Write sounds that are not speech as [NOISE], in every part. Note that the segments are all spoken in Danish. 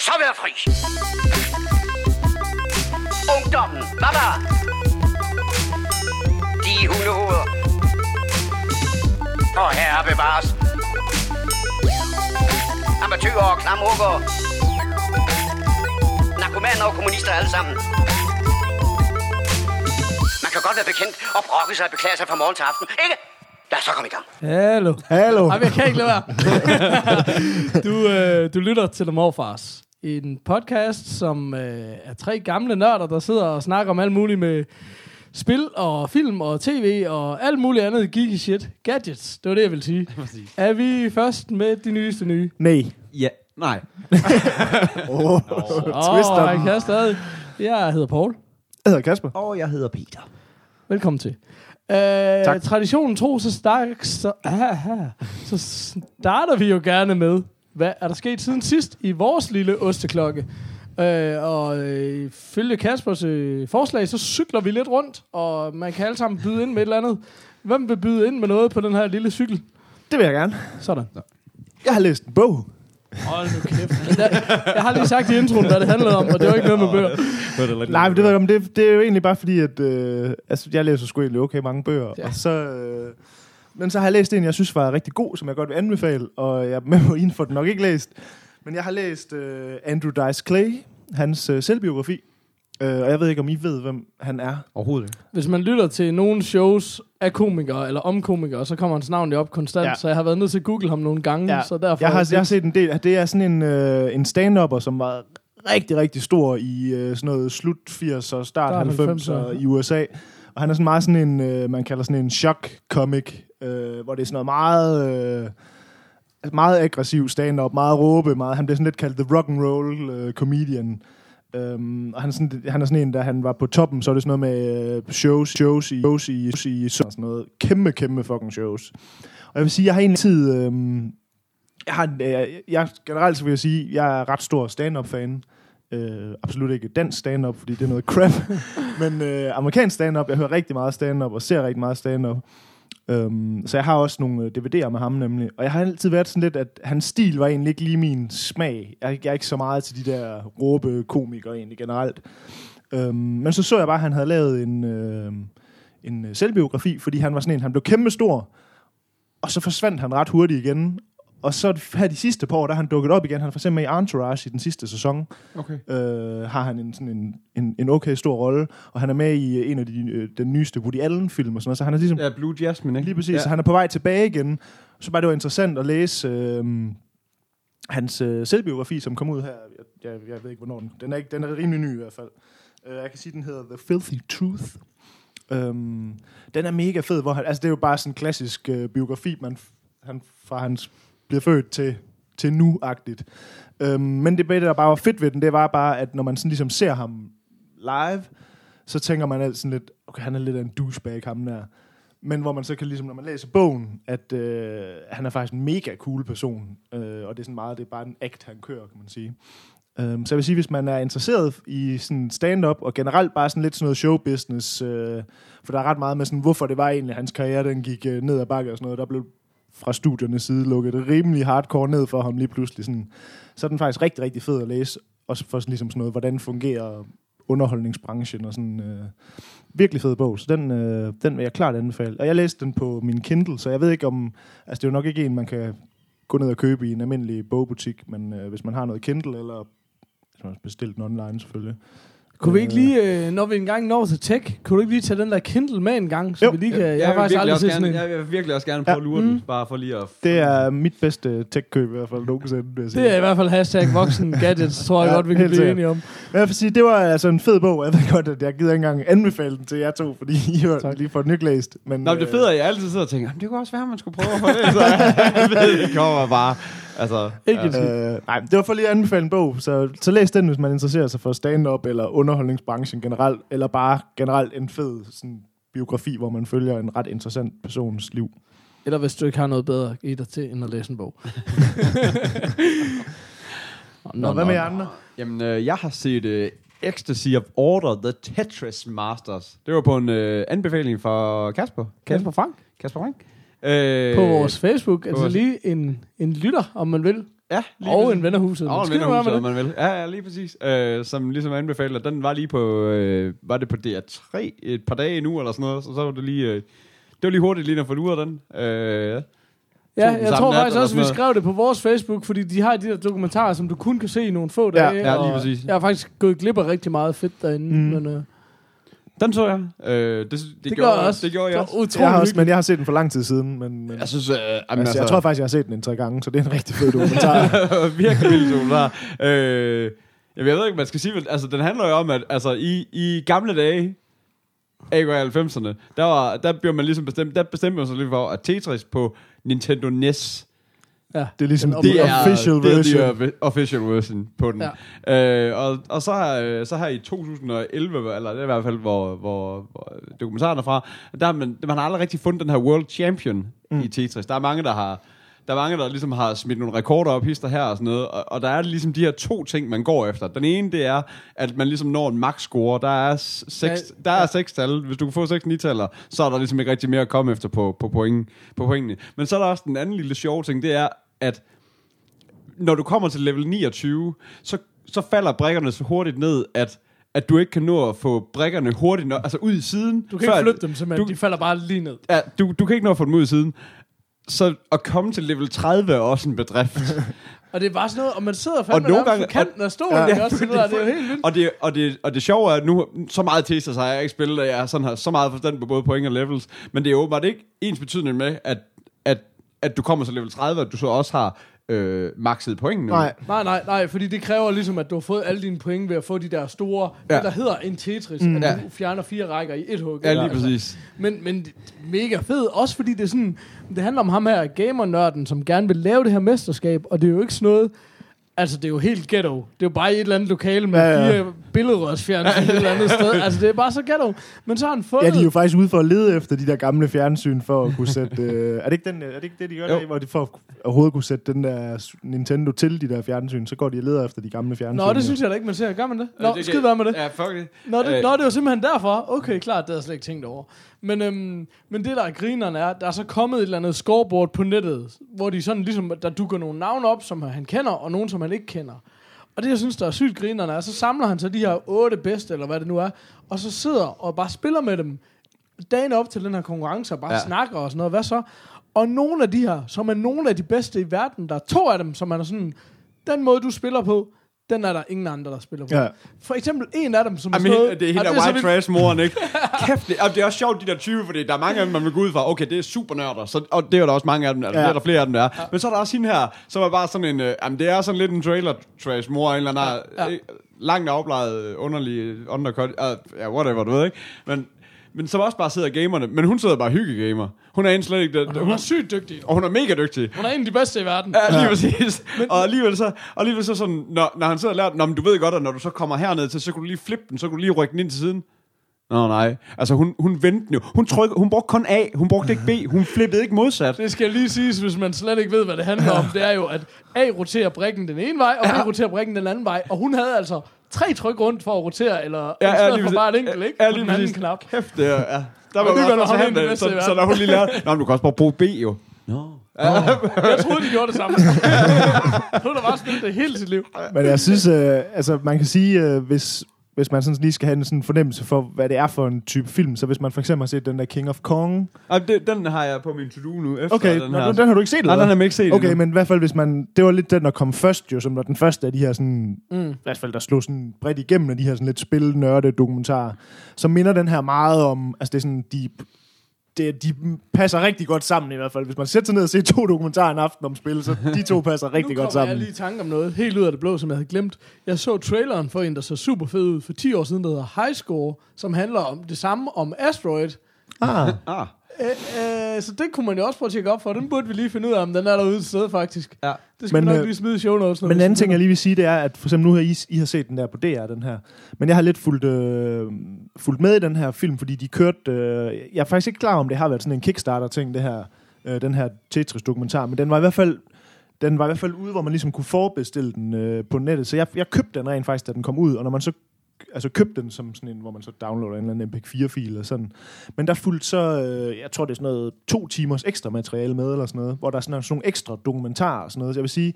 så være fri. Ungdommen, der? De hundehoveder. Og herre bevares. Amatøger og klamrukker. Narkomaner og kommunister alle sammen. Man kan godt være bekendt og brokke sig og beklage sig fra morgen til aften, ikke? Lad os så komme i gang. Hallo. Hallo. Ej, jeg kan ikke lade være. [LAUGHS] du, øh, du lytter til The Morfars. En podcast, som øh, er tre gamle nørder, der sidder og snakker om alt muligt med spil og film og tv og alt muligt andet geeky shit. Gadgets, det var det, jeg ville sige. [LAUGHS] er vi først med de nyeste nye? Nej. Ja, nej. [LAUGHS] Åh, Åh, twister jeg den. kan stadig. Jeg hedder Paul. Jeg hedder Kasper. Og jeg hedder Peter. Velkommen til. Øh, Tak. traditionen tro, så, start, så, aha, [LAUGHS] så starter vi jo gerne med, hvad er der sket siden sidst i vores lille osteklokke? Øh, og øh, følge Kaspers øh, forslag, så cykler vi lidt rundt, og man kan alle sammen byde ind med et eller andet. Hvem vil byde ind med noget på den her lille cykel? Det vil jeg gerne. Sådan. Jeg har læst en bog. Hold nu kæft. Der, jeg har lige sagt i introen, hvad det handlede om, og det var ikke noget med bøger. Nej, men det, ved jeg, om det, det er jo egentlig bare fordi, at øh, altså, jeg læser sgu egentlig okay mange bøger. Ja. Og så, øh, men så har jeg læst en, jeg synes var rigtig god, som jeg godt vil anbefale. Og jeg er med på en for den nok ikke læst. Men jeg har læst øh, Andrew Dice Clay, hans øh, selvbiografi. Øh, og jeg ved ikke, om I ved, hvem han er. Overhovedet ikke. Hvis man lytter til nogle shows af komikere, eller om komikere, så kommer hans navn jo op konstant, ja. Så jeg har været nødt til at google ham nogle gange, Ja. så derfor... Jeg har, jeg har set en del. Det er sådan en, øh, en stand-upper, som var rigtig, rigtig stor i øh, sådan noget slut 80'er og start Start 90'er 90'er. i USA. Og han er sådan meget sådan en, øh, man kalder sådan en shock comic, øh, hvor det er sådan noget meget, øh, meget aggressiv stand-up, meget råbe, meget, han bliver sådan lidt kaldt the rock and roll øh, comedian. Um, og han er, sådan, han er sådan en, da han var på toppen, så er det sådan noget med øh, shows, shows i, shows i, shows i sådan noget. Kæmpe, kæmpe fucking shows. Og jeg vil sige, jeg har egentlig tid... øhm, jeg har, øh, jeg, generelt så vil jeg sige, jeg er ret stor stand-up-fan. Øh, absolut ikke dansk stand-up, fordi det er noget crap. [LAUGHS] Men øh, amerikansk stand-up, jeg hører rigtig meget stand-up og ser rigtig meget stand-up. Øhm, så jeg har også nogle øh, DVD'er med ham nemlig. Og jeg har altid været sådan lidt, at hans stil var egentlig ikke lige min smag. Jeg, jeg er ikke så meget til de der råbe komikere egentlig generelt. Øhm, men så så jeg bare, at han havde lavet en, øh, en selvbiografi, fordi han var sådan en, han blev kæmpe stor, og så forsvandt han ret hurtigt igen. Og så her de sidste par år, der er han dukket op igen. Han er for eksempel med i Entourage i den sidste sæson. Okay. Øh, har han en, sådan en, en, en okay stor rolle. Og han er med i øh, en af de, øh, den nyeste Woody Allen-film og sådan noget. Så han er ligesom Ja, Blue Jasmine, ikke? Lige præcis, Ja. så han er på vej tilbage igen. Så bare det var interessant at læse øh, hans øh, selvbiografi, som kom ud her. Jeg, jeg, jeg ved ikke, hvornår den... Den er, ikke, den er rimelig ny i hvert fald. Uh, jeg kan sige, den hedder The Filthy Truth. Um, den er mega fed, hvor han, altså det er jo bare sådan en klassisk øh, biografi, man, han, fra hans bliver født til, til nu-agtigt. Øhm, men det, der bare var fedt ved den, det var bare, at når man sådan ligesom ser ham live, så tænker man altid sådan lidt, okay, han er lidt af en douchebag, ham der. Men hvor man så kan ligesom, når man læser bogen, at øh, han er faktisk en mega cool person. Øh, og det er sådan meget, det er bare en act, han kører, kan man sige. Øhm, så jeg vil sige, hvis man er interesseret i sådan stand-up, og generelt bare sådan lidt sådan noget showbusiness, øh, for der er ret meget med sådan, hvorfor det var egentlig, hans karriere, den gik øh, ned ad bakke og sådan noget, der blev fra studiernes side lukket det rimelig hardcore ned for ham lige pludselig. Sådan. Så er den faktisk rigtig, rigtig fed at læse, også for sådan, ligesom sådan noget, hvordan fungerer underholdningsbranchen og sådan øh, virkelig fed bog, så den, øh, den vil jeg klart anbefale. Og jeg læste den på min Kindle, så jeg ved ikke om, altså det er jo nok ikke en, man kan gå ned og købe i en almindelig bogbutik, men øh, hvis man har noget Kindle, eller hvis man har bestilt den online selvfølgelig. Kunne vi ikke lige, øh, når vi engang når til tech, kunne du ikke lige tage den der Kindle med en gang, så Jo. vi lige kan... Jeg, jeg, har faktisk virkelig aldrig også set sådan gerne, en. jeg vil virkelig også gerne prøve at lure Mm. den, bare for lige at... Det er mit bedste tech-køb i hvert fald nogensinde, vil. Det er i hvert fald hashtag voksen [LAUGHS] gadgets, tror jeg Ja, godt, vi kan blive sikkert. enige om. Men jeg vil sige, det var altså en fed bog. Jeg ved godt, at jeg gider ikke engang anbefale den til jer to, fordi I har Tak. lige fået nyt læst. Men, Nå, men det øh, fede er, at jeg altid sidder og tænker, "Jamen, det kunne også være, at man skulle prøve at få det. Så jeg ved, det kommer bare... Altså, Ikke skidt. Øh, nej, det var for lige at anbefale en bog, så, så læs den, hvis man interesserer sig for stand-up eller underholdningsbranchen generelt, eller bare generelt en fed sådan, biografi, hvor man følger en ret interessant persons liv. Eller hvis du ikke har noget bedre i dig til, end at læse en bog. [LAUGHS] Nå, Nå, hvad med jer andre? Jamen, øh, jeg har set øh, Ecstasy of Order, The Tetris Masters. Det var på en øh, anbefaling fra Kasper. Kasper Frank? Kasper Frank. Øh, På vores Facebook. Altså vores- lige en, en lytter, om man vil. Ja, lige Og præcis. en ven af huset. Og en Skal ven du af være med huset, om man vil. Ja, ja, lige præcis. Øh, som ligesom anbefaler. Den var lige på, øh, var det på DR3 et par dage nu, eller sådan noget. Så, så var det lige, øh, det var lige hurtigt lige at få ud af den. Øh, Ja, den jeg tror faktisk også, vi skrev det på vores Facebook, fordi de har de der dokumentarer, som du kun kan se i nogle få Ja, dage. ja, lige og præcis. Jeg har faktisk gået glip af rigtig meget fedt derinde, mm. men øh, den så jeg. Øh, det, det, det, gjorde, gør jeg også. Det gjorde jeg også. Utrolig Jeg har også, men jeg har set den for lang tid siden. Men, men Jeg synes, øh, jamen, altså, jeg tror faktisk, jeg har set den en tre gange, så det er en rigtig fed dokumentar. [LAUGHS] virkelig vildt dokumentar. Øh, jeg ved ikke, man skal sige, men altså, den handler jo om, at altså, i, i gamle dage, ikke i 90'erne, der, var, der blev man ligesom bestemt, der bestemte man sig lige for, at Tetris på Nintendo NES, Ja. Det er ligesom Den the det er, official det er version. the official version på den. Ja. Øh, og, og så, her, så her i 2011, eller det er i hvert fald, hvor, hvor, hvor dokumentaren er fra, der man, man har aldrig rigtig fundet den her World Champion mm. i Tetris. Der er mange, der har der er mange, der ligesom har smidt nogle rekorder op, hister her og sådan noget, og, og der er ligesom de her to ting, man går efter. Den ene, det er, at man ligesom når en max score. Der er seks, Ja, der er ja. seks tal. Hvis du kan få seks nitaller, så er der ligesom ikke rigtig mere at komme efter på, på, point, på pointene. Men så er der også den anden lille sjove ting, det er, at når du kommer til level 29, så, så falder brækkerne så hurtigt ned, at at du ikke kan nå at få brækkerne hurtigt nok, altså ud i siden. Du kan før- ikke flytte dem simpelthen, Du, de falder bare lige ned. ja, du, du kan ikke nå at få dem ud i siden. Så at komme til level 30 er også en bedrift. [LAUGHS] Og det er bare sådan noget, og man sidder Og fandme nogle nærmest gange- på kanten af stolen, Ja. ja, også, det, der, det er jo helt vildt. og, det, og, det, og det sjove er, at nu så meget Tesla har jeg ikke spillet, at jeg sådan har så meget forstand på både point og levels, men det er åbenbart ikke ens betydning med, at, at, at du kommer til level 30, at du så også har øh, maxet point nu. Nej, Nej, nej, nej, fordi det kræver ligesom, at du har fået alle dine point ved at få de der store, Ja. det der hedder en Tetris, Mm. at Ja. du fjerner fire rækker i et hug. Ja, lige Altså, præcis. Men, men det er mega fed, også fordi det er sådan, det handler om ham her, gamernørden, som gerne vil lave det her mesterskab, og det er jo ikke sådan noget, altså det er jo helt ghetto. Det er jo bare i et eller andet lokale med Ja, ja, fire billedrørsfjernsyn et eller andet [LAUGHS] sted. Altså det er bare så ghetto. Men så har han fundet... ja, de er jo faktisk ude for at lede efter de der gamle fjernsyn, for at kunne sætte... [LAUGHS] Øh, er, det ikke den, er det ikke det, de gør Jo. der, hvor de for at overhovedet kunne sætte den der Nintendo til de der fjernsyn, så går de og leder efter de gamle fjernsyn. Nå, det synes jeg da ikke, man ser. Gør man det? Nå, Øh, det skid være med det. Ja, fuck det. Nå, det, Øh. nå, det var simpelthen derfor. Okay, klart, det havde jeg slet ikke tænkt over. Men, øhm, men det, der er grineren, er, der er så kommet et eller andet scoreboard på nettet, hvor de sådan ligesom, der dukker nogle navne op, som han kender, og nogle, som han ikke kender. Og det, jeg synes, der er sygt grinerne, er, så samler han så de her otte bedste, eller hvad det nu er, og så sidder og bare spiller med dem dagen op til den her konkurrence, og bare Ja. snakker og sådan noget. Hvad så? Og nogle af de her, som er nogle af de bedste i verden, der er to af dem, som man er sådan, den måde, du spiller på, den er der ingen andre, der spiller på. Ja. For eksempel en af dem, som er Jamen, sådan helt, det er helt der så white trash moren, ikke? [LAUGHS] Kæft, det, og det er også sjovt, de der 20, fordi der er mange af dem, man vil gå ud fra, okay, det er super nørder, så, og det er der også mange af dem, altså, Ja. det er der flere af dem, der er. Ja. Men så er der også hende her, som er bare sådan en, øh, jamen det er sådan lidt en trailer trash mor, en eller anden, ja. Ja. Ja. langt afbladet, underlig undercut, uh, ja, whatever, du ved, ikke? Men, men som også bare sidder gamerne, men hun sidder bare og hyggegamer. Hun er en slet ikke, det, Hun hun, er sygt dygtig. og hun er mega dygtig. Hun er en af de bedste i verden. Ja, lige præcis. Og alligevel så, og alligevel så sådan, når, når han sidder og lærer, Nå, men du ved godt, at når du så kommer herned til, så kan du lige flippe den, så kan du lige rykke den ind til siden. Nå nej, altså hun, hun vendte den jo. Hun, tryk, hun brugte kun A, hun brugte ikke B, hun flippede ikke modsat. Det skal lige siges, hvis man slet ikke ved, hvad det handler om. Det er jo, at A roterer brikken den ene vej, og B roterer brikken den anden vej. Og hun havde altså tre tryk rundt for at rotere, eller ja, i stedet for bare et enkelt, ikke? Ja, lige den anden knap. Kæft, det er, ja. Der var var, også han, den øh, så, så verden. når hun lige lærte, Nå, men du kan også bare bruge B jo. Nå. Jeg troede, de gjorde det samme. hun har bare spillet det hele sit liv. Men jeg synes, øh, altså man kan sige, øh, hvis, hvis man sådan lige skal have en sådan fornemmelse for, hvad det er for en type film, så hvis man for eksempel har set den der King of Kong. Ej, det, den har jeg på min to-do nu, efter Okay, den den, her. den, den har du ikke set, Nej, den har jeg ikke set Okay, endnu. men i hvert fald, hvis man... Det var lidt den, der kom først jo, som var den første af de her sådan... Mm. I hvert fald, der slog sådan bredt igennem af de her sådan lidt spil-nørde dokumentarer. Så minder den her meget om... Altså, det er sådan... De, det, de passer rigtig godt sammen i hvert fald. Hvis man sætter sig ned og ser to dokumentarer en aften om spil, så de to passer rigtig nu godt kommer jeg sammen. lige i tanke om noget helt ud af det blå, som jeg havde glemt. Jeg så traileren for en, der så super fed ud for 10 år siden, der hedder High Score, som handler om det samme om Asteroid. Ah, Ah, Øh, øh, så det kunne man jo også prøve at tjekke op for. Den burde vi lige finde ud af, om den er derude et sted faktisk. ja. Det skal Men, vi nok øh, lige smide i show notes. Men en anden ting, jeg lige vil sige, det er, at for eksempel nu har I, I har set den der på DR, den her. Men jeg har lidt fulgt, øh, fulgt med i den her film, fordi de kørte... Øh, jeg er faktisk ikke klar om, det har været sådan en Kickstarter-ting, det her, øh, den her Tetris-dokumentar. Men den var i hvert fald den var i hvert fald ude, hvor man ligesom kunne forbestille den øh, på nettet. Så jeg, jeg købte den rent faktisk, da den kom ud. Og når man så altså købte den som sådan en, hvor man så downloader en eller anden MP4-fil og sådan. Men der fulgte så, øh, jeg tror det er sådan noget to timers ekstra materiale med, eller sådan noget, hvor der er sådan, sådan nogle ekstra dokumentarer og sådan noget. Så jeg vil sige,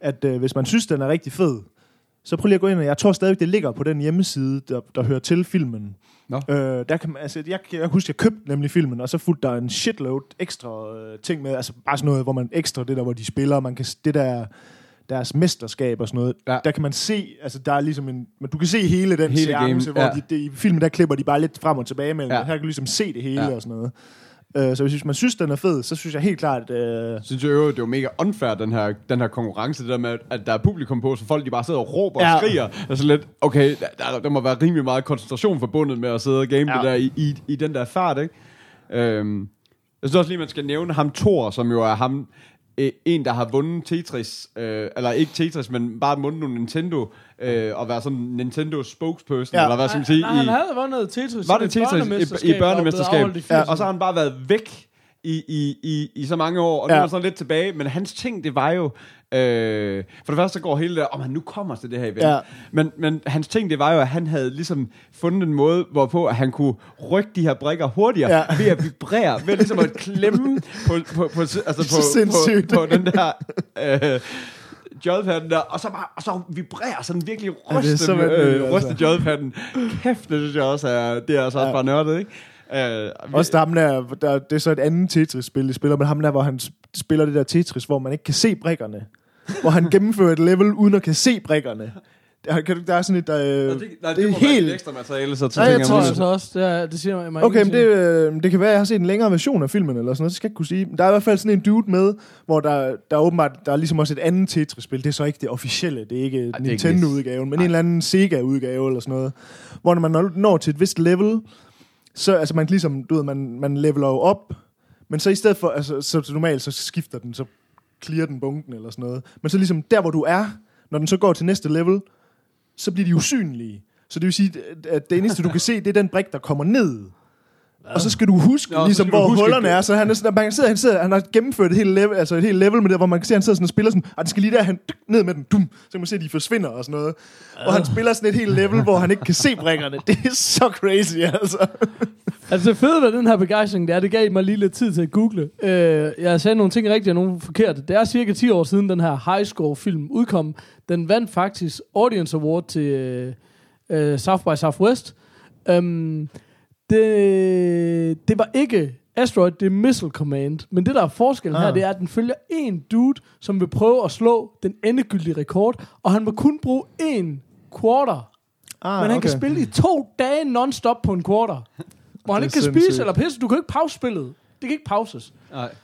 at øh, hvis man synes, den er rigtig fed, så prøv lige at gå ind, og jeg tror stadig, det ligger på den hjemmeside, der, der hører til filmen. Nå. Øh, der kan man, altså, jeg, jeg husker, jeg købte nemlig filmen, og så fulgte der en shitload ekstra øh, ting med, altså bare sådan noget, hvor man ekstra det der, hvor de spiller, man kan, det der, deres mesterskab og sådan noget, Ja. der kan man se, altså der er ligesom en, du kan se hele den Hele seance, game, hvor ja. de, de, i filmen, der klipper de bare lidt frem og tilbage mellem, Ja. her kan du ligesom se det hele Ja. og sådan noget. Øh, så hvis man synes, den er fed, så synes jeg helt klart, øh, synes jeg jo, det var mega unfair, den her, den her konkurrence, det der med, at der er publikum på, så folk de bare sidder og råber ja. Og skriger. Altså lidt, okay, der, der, må være rimelig meget koncentration forbundet med at sidde og game. Ja. det der i, i, i den der fart, ikke? Øhm, jeg synes også lige, man skal nævne ham Thor, som jo er ham, øh, en, der har vundet Tetris, øh, eller ikke Tetris, men bare vundet nogle Nintendo, øh, og være sådan Nintendo spokesperson, ja. Eller hvad skal man sige? Nej, han i, havde vundet Tetris. var det et Tetris børnemesterskab, i, i børnemesterskab? i Ja. 80'erne. Og så har han bare været væk i, i, i, i så mange år, og nu Ja. er han sådan lidt tilbage. Men hans ting, det var jo... Øh, for det første så går hele det, om han nu kommer til det her event. Ja. Men, men hans ting, det var jo, at han havde ligesom fundet en måde, hvorpå at han kunne rykke de her brikker hurtigere, ja. Ved at vibrere, ved ligesom at klemme på, på, på, altså på, sindssygt. på, på den der... Øh, jodpadden der, og så, bare, og så vibrerer sådan virkelig ryste, så ja, øh, ryste altså. jodpadden. Kæft, det synes jeg også er, det er altså også Ja. bare nørdet, ikke? Øh, Også der, ham der, der, det er så et andet Tetris-spil, de spiller, men ham der, hvor han spiller det der Tetris, hvor man ikke kan se brikkerne. Hvor han gennemfører et level, uden at kan se brikkerne. Der, kan du, der er sådan et, der, øh, det, nej, det, det er helt- ekstra materiale, så Nej, jeg Det tror tror jeg jeg så også. Det, er, det siger mig Okay, men det, øh, det kan være, at jeg har set en længere version af filmen, eller sådan noget, det skal jeg ikke kunne sige. Men der er i hvert fald sådan en dude med, hvor der, der er åbenbart, der er ligesom også et andet Tetris-spil. Det er så ikke det officielle, det er ikke Nintendo-udgaven, men Nej. en eller anden Sega-udgave eller sådan noget. Hvor når man når- når til et vist level, så altså man ligesom, du ved, man, man leveler jo op, men så i stedet for, altså så så normalt, så skifter den, så clear den bunken eller sådan noget. Men så ligesom der, hvor du er, når den så går til næste level, så bliver de usynlige. Så det vil sige, at det eneste, du kan se, det er den brik, der kommer ned. Og så skal du huske, Nå, ligesom, hvor huske hullerne det. er. Så han, er sådan, man kan sidde, han, sidder, han har gennemført et helt level, altså et helt level med det, hvor man kan se, at han sidder sådan og spiller sådan, og den skal lige der, han dyk, ned med den, dum, så kan man se, at de forsvinder og sådan noget. Og han spiller sådan et helt level, hvor han ikke kan se brikkerne. Det er så crazy, altså. Altså det fede ved den her begejstring, det er, det gav mig lige lidt tid til at google. Øh, jeg sagde nogle ting rigtigt og nogle forkerte. Det er cirka 10 år siden, den her High Score film udkom. Den vandt faktisk Audience Award til øh, øh, South by Southwest. Um, det, det var ikke Asteroid, det er Missile Command. Men det, der er forskellen ah. her, det er, at den følger en dude, som vil prøve at slå den endegyldige rekord, og han må kun bruge en quarter Ah, men han okay. kan spille i to dage non-stop på en quarter. Hvor han ikke kan spise sindssygt. eller pisse. Du kan ikke pause spillet. Det kan ikke pauses. Nej.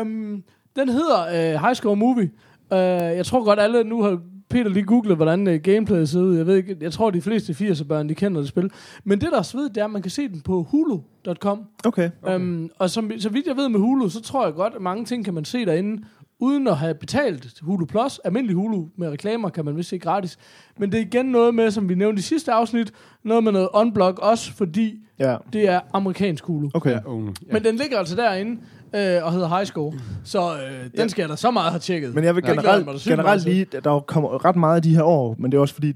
Um, den hedder uh, High Score Movie. Uh, jeg tror godt alle nu har Peter lige googlet, hvordan uh, gameplayet ser ud. Jeg ved ikke, jeg tror de fleste 80'er børn, de kender det spil. Men det der er svedigt, det er, at man kan se den på hulu.com. Okay. Okay. Um, og som, så vidt jeg ved med Hulu, så tror jeg godt, at mange ting kan man se derinde, uden at have betalt Hulu Plus. Almindelig Hulu med reklamer kan man vist se gratis. Men det er igen noget med, som vi nævnte i sidste afsnit, noget med noget unblock også, fordi Ja. det er amerikansk Hulu. Okay. Ja, ja. Men den ligger altså derinde øh, og hedder High Score. Så øh, den Ja. skal jeg da så meget have tjekket. Men jeg vil er generelt, er meget generelt til. lige, der kommer ret meget af de her år, men det er også fordi,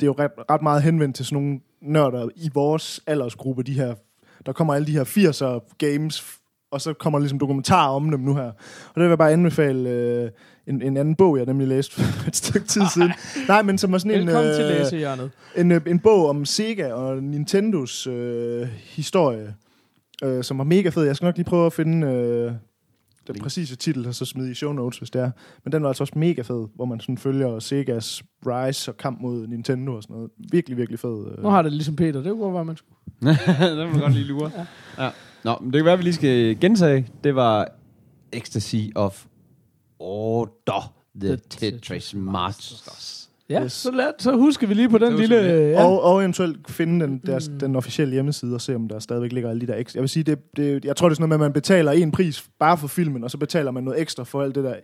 det er jo ret, ret meget henvendt til sådan nogle nørder i vores aldersgruppe, de her, der kommer alle de her 80'er games, og så kommer der ligesom dokumentarer om dem nu her. Og det vil jeg bare anbefale øh, en, en anden bog, jeg nemlig læste for et stykke tid [LAUGHS] siden. Nej, men som var sådan en, Velkommen til øh, læsehjørnet. en, øh, en bog om Sega og Nintendos øh, historie, øh, som var mega fed. Jeg skal nok lige prøve at finde øh, den præcise titel, og så smide i show notes, hvis det er. Men den var altså også mega fed, hvor man sådan følger Segas rise og kamp mod Nintendo og sådan noget. Virkelig, virkelig fed. Øh. Nu har det ligesom Peter. Det kunne være, man skulle. [LAUGHS] den må godt lige lure. Ja. ja. Nå, men det kan være, at vi lige skal gentage. Det var Ecstasy of Order, The, The Tetris Masters. Ja, Yes. så, lad, så husker vi lige på den lille... øh, Ja. Og, og eventuelt finde den, deres, Mm. den officielle hjemmeside og se, om der stadigvæk ligger alle de der ekstra. Jeg vil sige, det, det, jeg tror, det er sådan noget med, at man betaler en pris bare for filmen, og så betaler man noget ekstra for alt det der,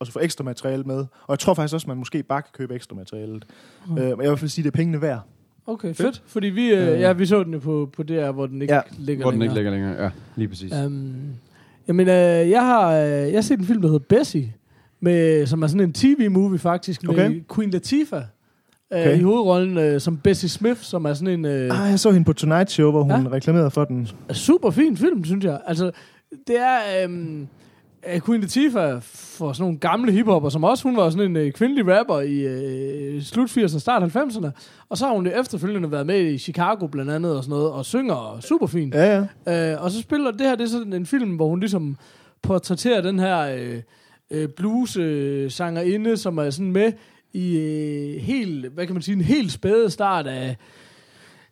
og så får ekstra materiale med. Og jeg tror faktisk også, at man måske bare kan købe ekstra materialet. Mm. Øh, men jeg vil i hvert fald sige, at det er pengene værd. Okay, fedt. Fordi vi, øh, Øh. ja, vi så den jo på, på DR, hvor den ikke Ja, ligger Hvor den længere. ikke ligger længere. Ja, lige præcis. Um, jamen, øh, jeg har øh, jeg har set en film, der hedder Bessie, med, som er sådan en tv-movie faktisk, med Okay. Queen Latifah øh, Okay. i hovedrollen øh, som Bessie Smith, som er sådan en øh, Ah, jeg så hende på Tonight Show, hvor hun Ja. reklamerede for den. super fin film, synes jeg. Altså, det er... af Queen Latifah for sådan nogle gamle hiphopper, som også hun var sådan en øh, kvindelig rapper i øh, slut 80'erne, start 90'erne. Og så har hun jo efterfølgende været med i Chicago blandt andet og sådan noget, og synger super fint. Ja, ja. Øh, og så spiller det her, det er sådan en film, hvor hun ligesom portrætterer den her øh, øh, blues-sangerinde, som er sådan med i øh, helt, hvad kan man sige, en helt spæde start af,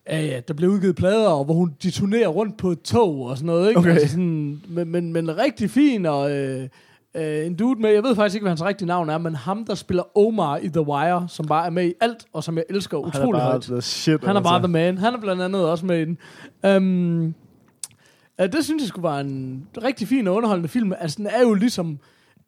af at der blev udgivet plader, og hvor hun detonerer rundt på et tog og sådan noget, ikke? Okay. Altså sådan, men, men, men rigtig fin, og øh, øh, en dude med, jeg ved faktisk ikke, hvad hans rigtige navn er, men ham, der spiller Omar i The Wire, som bare er med i alt, og som jeg elsker Han er utrolig bare højt. the shit. Han er bare altså. the man. Han er blandt andet også med i den. Um, ja, det synes jeg skulle være en rigtig fin og underholdende film. Altså, den er jo ligesom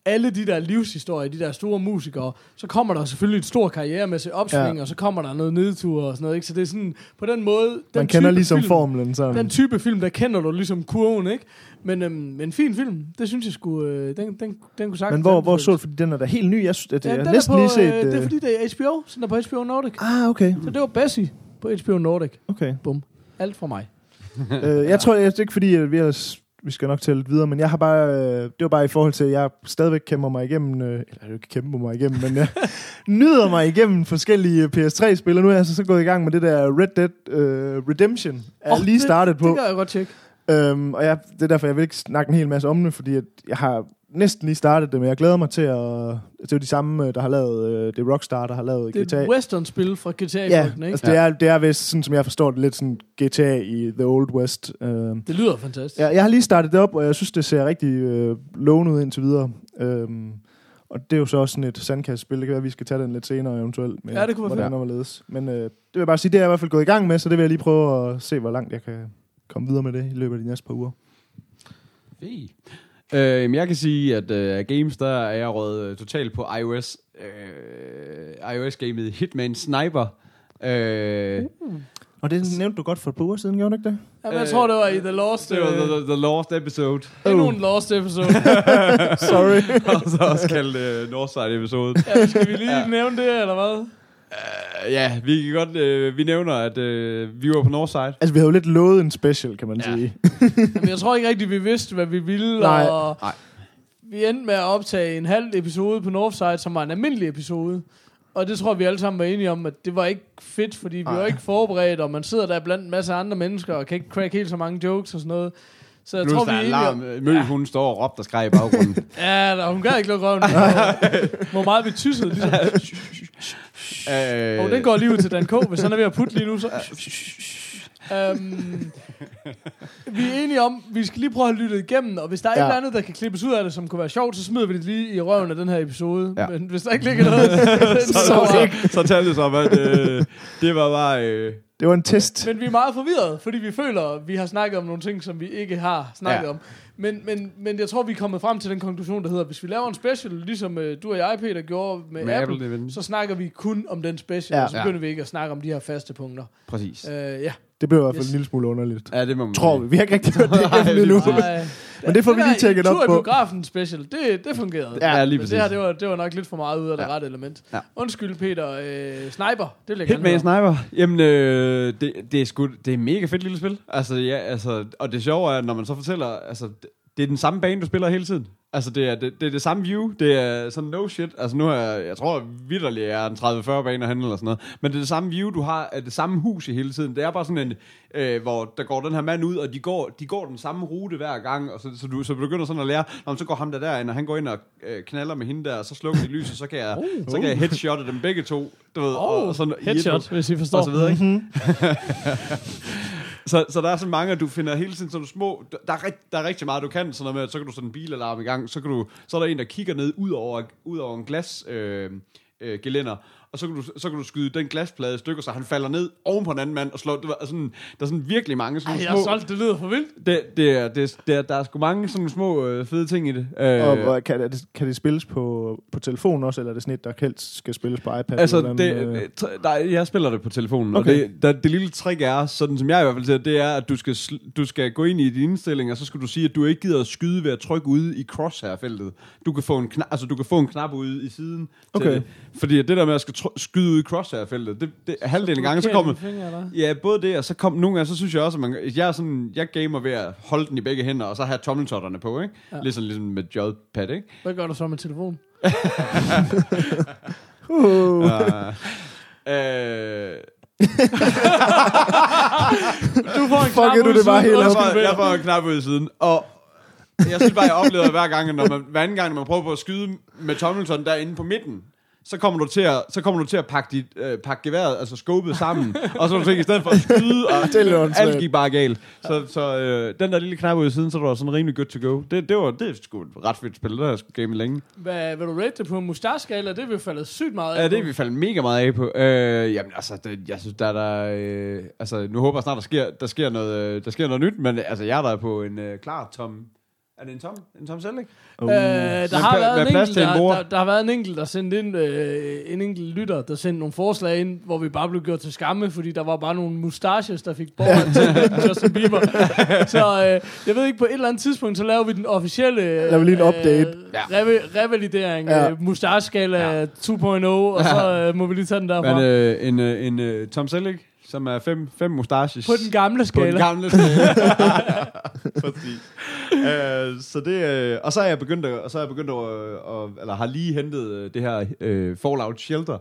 alle de der livshistorier, de der store musikere, så kommer der selvfølgelig et stort karrieremæssigt opsving, Ja. ja. og så kommer der noget nedtur og sådan noget. Ikke? Så det er sådan, på den måde... Den Man kender ligesom film, formlen sådan. Den type film, der kender du ligesom kurven, ikke? Men, øhm, men en fin film, det synes jeg skulle... Øh, den, den, den kunne sagtens Men hvor, hvor så du, fordi den er da helt ny. Jeg, synes, at, Ja, den har er næsten på, lige set... øh, det er øh, fordi, det er HBO, så den er på HBO Nordic. Ah, okay. Så det var Bessie på HBO Nordic. okay. Bum. Alt for mig. øh, jeg tror, det er ikke fordi, at vi, er, vi skal nok tælle lidt videre, men jeg har bare, øh, det var bare i forhold til, at jeg stadigvæk kæmper mig igennem, øh, eller jeg ikke kæmper mig igennem, men jeg [LAUGHS] nyder mig igennem forskellige PS3-spil, og nu er jeg altså så gået i gang med det der Red Dead øh, Redemption, er Åh, oh, lige startet det, på. Det kan jeg godt tjekke. Øhm, og jeg, det er derfor, jeg vil ikke snakke en hel masse om det, fordi at jeg har næsten lige startet det, men jeg glæder mig til at... Det er jo de samme, øh, der har lavet... Øh, det er Rockstar, der har lavet Det er GTA. et western-spil fra GTA, Ja, ikke? altså det er, det er vist, sådan som jeg forstår det, lidt sådan GTA i The Old West. Øh, Det lyder fantastisk. jeg, jeg har lige startet det op, og jeg synes, det ser rigtig øh, lovende ud indtil videre. Øhm, og det er jo så også sådan et sandkastspil. Det kan være, at vi skal tage den lidt senere eventuelt. Med, Ja, det kunne være hvordan hvorledes. Men øh, det vil jeg bare sige, det er jeg i hvert fald gået i gang med, så det vil jeg lige prøve at se, hvor langt jeg kan komme videre med det i løbet af de næste par uger. Fint. Øh, jeg kan sige, at øh, games, der er jeg røget øh, totalt på iOS. Øh, iOS-gamet Hitman Sniper. Øh, Og det nævnte du godt for et par uger siden, gjorde du ikke det? Jamen, jeg tror, det var i The Lost... det var Øh, the, the, the Lost Episode. endnu en Lost episode. [LAUGHS] Sorry. [LAUGHS] og så også kaldt øh, Northside Episode. ja, skal vi lige Ja. nævne det, eller hvad? Uh, ja, vi kan godt, øh, vi nævner, at øh, vi var på Northside. altså, vi havde jo lidt lovet en special, kan man Ja. sige. [LAUGHS] Jamen, jeg tror ikke rigtigt, vi vidste, hvad vi ville, Nej. og Nej. vi endte med at optage en halv episode på Northside, som var en almindelig episode. Og det tror jeg, vi alle sammen var enige om, at det var ikke fedt, fordi vi var ikke forberedt, og man sidder der blandt en masse andre mennesker, og kan ikke crack helt så mange jokes og sådan noget. Så jeg Plus tror, der vi er er alarm. om... Ja. Hun står og råbte og skreg i baggrunden. Ja, der, hun gad ikke lukke røven. Hvor meget vi tyssede, ligesom. øh, Og den går lige ud til Dan K. Hvis han er ved at putte lige nu, så... um, vi er enige om, vi skal lige prøve at lytte igennem, og hvis der er ja. Et eller andet, der kan klippes ud af det, som kunne være sjovt, så smider vi det lige i røven af den her episode. Ja. Men hvis der ikke ligger noget, så, så, så, så talte det som, at øh, det var bare... Øh, Det var en test. Men vi er meget forvirret, fordi vi føler, at vi har snakket om nogle ting, som vi ikke har snakket Ja. ja. om. Men, men, men jeg tror, vi er kommet frem til den konklusion, der hedder, hvis vi laver en special, ligesom uh, du og jeg, Peter, gjorde med, Med Apple, Apple, så snakker vi kun om den special, Ja. ja. og så Ja. begynder vi ikke at snakke om de her faste punkter. præcis. Uh, ja. Det blev i hvert fald Yes. en lille smule underligt. Ja, det må man Tror vi. Vi har ikke rigtig [LAUGHS] hørt det Nej, igennem endnu. Men det får vi lige tjekket op Tur i på. biografen special, det, det fungerede. Ja, ja lige Men præcis. det her, det var, det var nok lidt for meget ud af det Ja. rette element. Ja. Undskyld, Peter. Øh, sniper, det vil jeg Hitman høre. Sniper. Jamen, øh, det, det, er sgu, det er mega fedt lille spil. Altså, ja, altså, og det sjove er, når man så fortæller, altså, det, det er den samme bane, du spiller hele tiden. Altså, det er det, det, er det samme view. Det er sådan no shit. Altså, nu er jeg, jeg tror vidderligt, jeg er en 30-40 baner hen eller sådan noget. Men det er det samme view, du har af det samme hus i hele tiden. Det er bare sådan en, øh, hvor der går den her mand ud, og de går, de går den samme rute hver gang. Og så, så, du, så begynder sådan at lære, Nå, så går ham der derind, og han går ind og øh, knaller med hende der, og så slukker de lyset, så kan jeg, uh, så kan jeg headshotte dem begge to. Du ved, Oh, og sådan, i et- headshot, hvis I forstår. og så videre, ikke? [LAUGHS] [LAUGHS] så, så der er så mange, at du finder hele tiden sådan små... Der er, rigt, der er rigtig meget, du kan. Sådan noget med, at så kan du sådan en bilalarm i gang. Så, kan du, så er der en, der kigger ned ud over, ud over en glas... Øh, øh, gelænder, og så kan, du, så kan du skyde den glasplade i stykker, så han falder ned oven på en anden mand og slår. Det var sådan, der er sådan virkelig mange sådan Ej, jeg små... er solgt, det lyder for vildt. Det, det er, det, det er, der er sgu mange sådan små øh, fede ting i det. Øh, Og, og kan, det, kan det spilles på, på telefon også, eller er det sådan et, der helst skal spilles på iPad? Altså, eller det, hvordan, øh? der, jeg spiller det på telefonen, Okay. og det, der, det lille trick er, sådan som jeg i hvert fald ser, det er, at du skal, du skal gå ind i dine indstillinger, og så skal du sige, at du ikke gider at skyde ved at trykke ude i crosshair-feltet. Du kan få en, kna- altså, du kan få en knap ude i siden. til Okay. det. Fordi det der med at skal skyde ud i crosshair-feltet. Det, det, halvdelen af gangen, så. Fingre, eller? Ja, både det, og så kom nogle gange, så synes jeg også, at man, jeg, er sådan, jeg gamer ved at holde den i begge hænder, og så have tommeltotterne på, ikke? Ja. Ligesom, ligesom med joypad, ikke? Hvad gør du så med telefonen? [LAUGHS] [LAUGHS] Uh. Uh, øh, [LAUGHS] Du får en Fuck, er du det bare helt jeg, får, jeg får en knap ud i siden, og jeg synes bare, jeg oplever hver gang, når man, hver anden gang, når man prøver på at skyde med tommeltotten derinde på midten, så kommer du til at, så kommer du til at pakke, dit, øh, pakke geværet, altså skåbet sammen, [LAUGHS] og så du tænkt, i stedet for at skyde, og [LAUGHS] Det er alt gik bare galt. Så, så øh, den der lille knap ud i siden, så var sådan rimelig good to go. Det, det var det er sgu et ret fedt spil, det har jeg sgu game i længe. Hvad, vil du rate det på en mustache-skala? Det er vi faldet sygt meget af Ja, det er vi faldet mega meget af på. Øh, jamen, altså, det, jeg synes, der er der... Øh, altså, nu håber jeg snart, der sker, der sker, noget, øh, der sker noget nyt, men altså, jeg er der på en øh, klar tom... Er det en tom? En tom selv, ikke? Uh. Øh, der, har været en enkelt, der, der, der, har været en enkelt, der sendte ind, øh, en enkelt lytter, der sendte nogle forslag ind, hvor vi bare blev gjort til skamme, fordi der var bare nogle mustaches, der fik borgeren [LAUGHS] til Justin Bieber. Så øh, jeg ved ikke, på et eller andet tidspunkt, så laver vi den officielle Laver vi lige en update. Øh, rev- revalidering, ja. øh, mustache-skala ja. 2.0, og så øh, må vi lige tage den derfra. Men øh, en, øh, en øh, Tom Selleck, som er fem, fem mustaches. på den gamle på skala. den gamle skala. [LAUGHS] Præcis. Uh, så det, øh, og så er jeg begyndt at, og så er jeg begyndt at, øh, at eller har lige hentet det her øh, Fallout Shelter.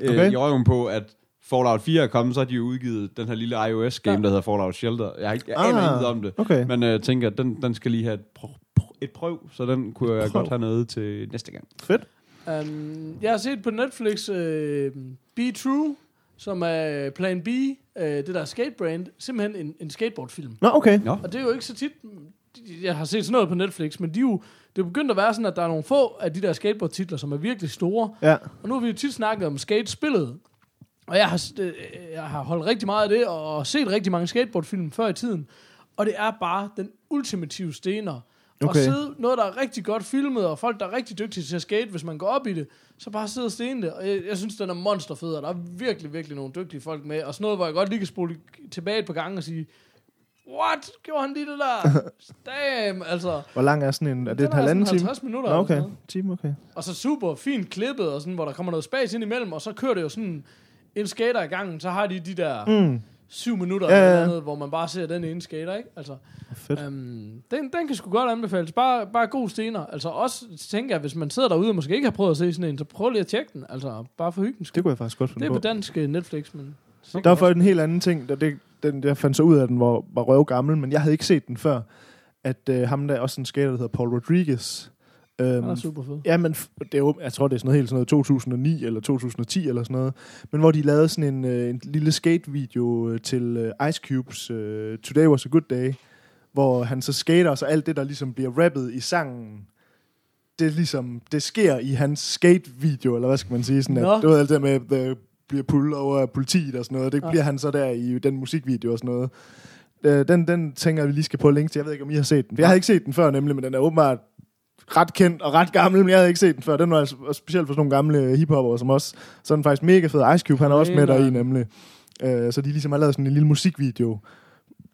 Øh, Okay. I røven på, at Fallout 4 er kommet, så har de udgivet den her lille iOS-game, Ja. der hedder Fallout Shelter. Jeg, har ikke, jeg aner Ah, intet om det. Okay. Men jeg øh, tænker, at den, den skal lige have et, prøv, prøv, et prøv, så den kunne jeg Prøv. godt have noget til næste gang. Fedt. Um, jeg har set på Netflix uh, Be True, som er Plan B, uh, det der skatebrand, simpelthen en, en skateboardfilm. Nå, okay. Nå. Og det er jo ikke så tit, jeg har set sådan noget på Netflix, men de er jo, det er begyndt at være sådan, at der er nogle få af de der skateboard-titler, som er virkelig store. Ja. Og nu har vi jo tit snakket om skate-spillet. Og jeg har, øh, jeg har holdt rigtig meget af det, og set rigtig mange skateboardfilm før i tiden. Og det er bare den ultimative stener. Okay. At sidde noget, der er rigtig godt filmet, og folk, der er rigtig dygtige til at skate, hvis man går op i det, så bare sidde og stene det. Og jeg, jeg synes, den er monsterfed, og der er virkelig, virkelig nogle dygtige folk med. Og sådan noget, hvor jeg godt lige kan spole tilbage et par gange og sige, what? Gjorde han lige det der? [LAUGHS] Damn, altså. Hvor lang er sådan en... Er det et halvanden time? 50 minutter. Nå, okay. Time, okay. Og så super fint klippet, og sådan, hvor der kommer noget spas ind imellem, og så kører det jo sådan en skater i gangen, så har de de der Mm. Syv minutter, Ja, ja, eller andet, hvor man bare ser den ene skater, ikke? Altså, Fedt. øhm, den, den kan sgu godt anbefales. Bare, bare god stener. Altså også, tænker jeg, hvis man sidder derude og måske ikke har prøvet at se sådan en, så prøv lige at tjekke den. Altså, bare for hyggens skyld. Det kunne jeg faktisk godt Det finde er på. på dansk øh, Netflix, men... Der var en helt anden ting, der det, den, jeg fandt så ud af, den var, var røv gammel, men jeg havde ikke set den før, at øh, ham der er også en skater, der hedder Paul Rodriguez. Den er Øhm, super fed. ja, men det er jo, jeg tror, det er sådan noget helt sådan noget 2009 eller 2010 eller sådan noget, men hvor de lavede sådan en, øh, en lille skate-video øh, til øh, Ice Cubes øh, Today Was a Good Day, hvor han så skater, og så alt det, der ligesom bliver rappet i sangen, det ligesom, det sker i hans skate-video, eller hvad skal man sige, sådan Nå. at, du ved alt det med, the, bliver pullet over af politiet og sådan noget, det Ja. bliver han så der i den musikvideo og sådan noget. Øh, den, den tænker jeg, vi lige skal på link til. Jeg ved ikke, om I har set den. Jeg havde ikke set den før nemlig, men den er åbenbart ret kendt og ret gammel, men jeg havde ikke set den før. Den var altså specielt for sådan nogle gamle hiphopper som os. Så er den faktisk mega fed. Ice Cube, han er også med der i nemlig. Øh, så de ligesom har lavet sådan en lille musikvideo,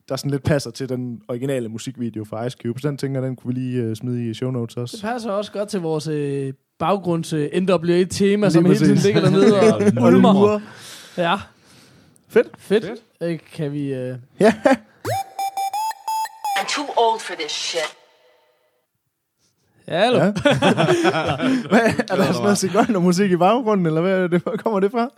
der sådan lidt passer til den originale musikvideo fra Ice Cube. Så den tænker jeg, den kunne vi lige uh, smide i show notes Det også. passer også godt til vores øh, baggrunds øh, NWA-tema, som hele tiden ligger dernede og [LAUGHS] ulmer. Ja. Fedt. Fedt. Fedt. Øh, kan vi... Øh, Ja, I'm too old for this shit. Ja, hallo. Ja. [LAUGHS] hvad, er der sådan noget cigøjnermusik i baggrunden, eller hvad er det, hvor kommer det fra?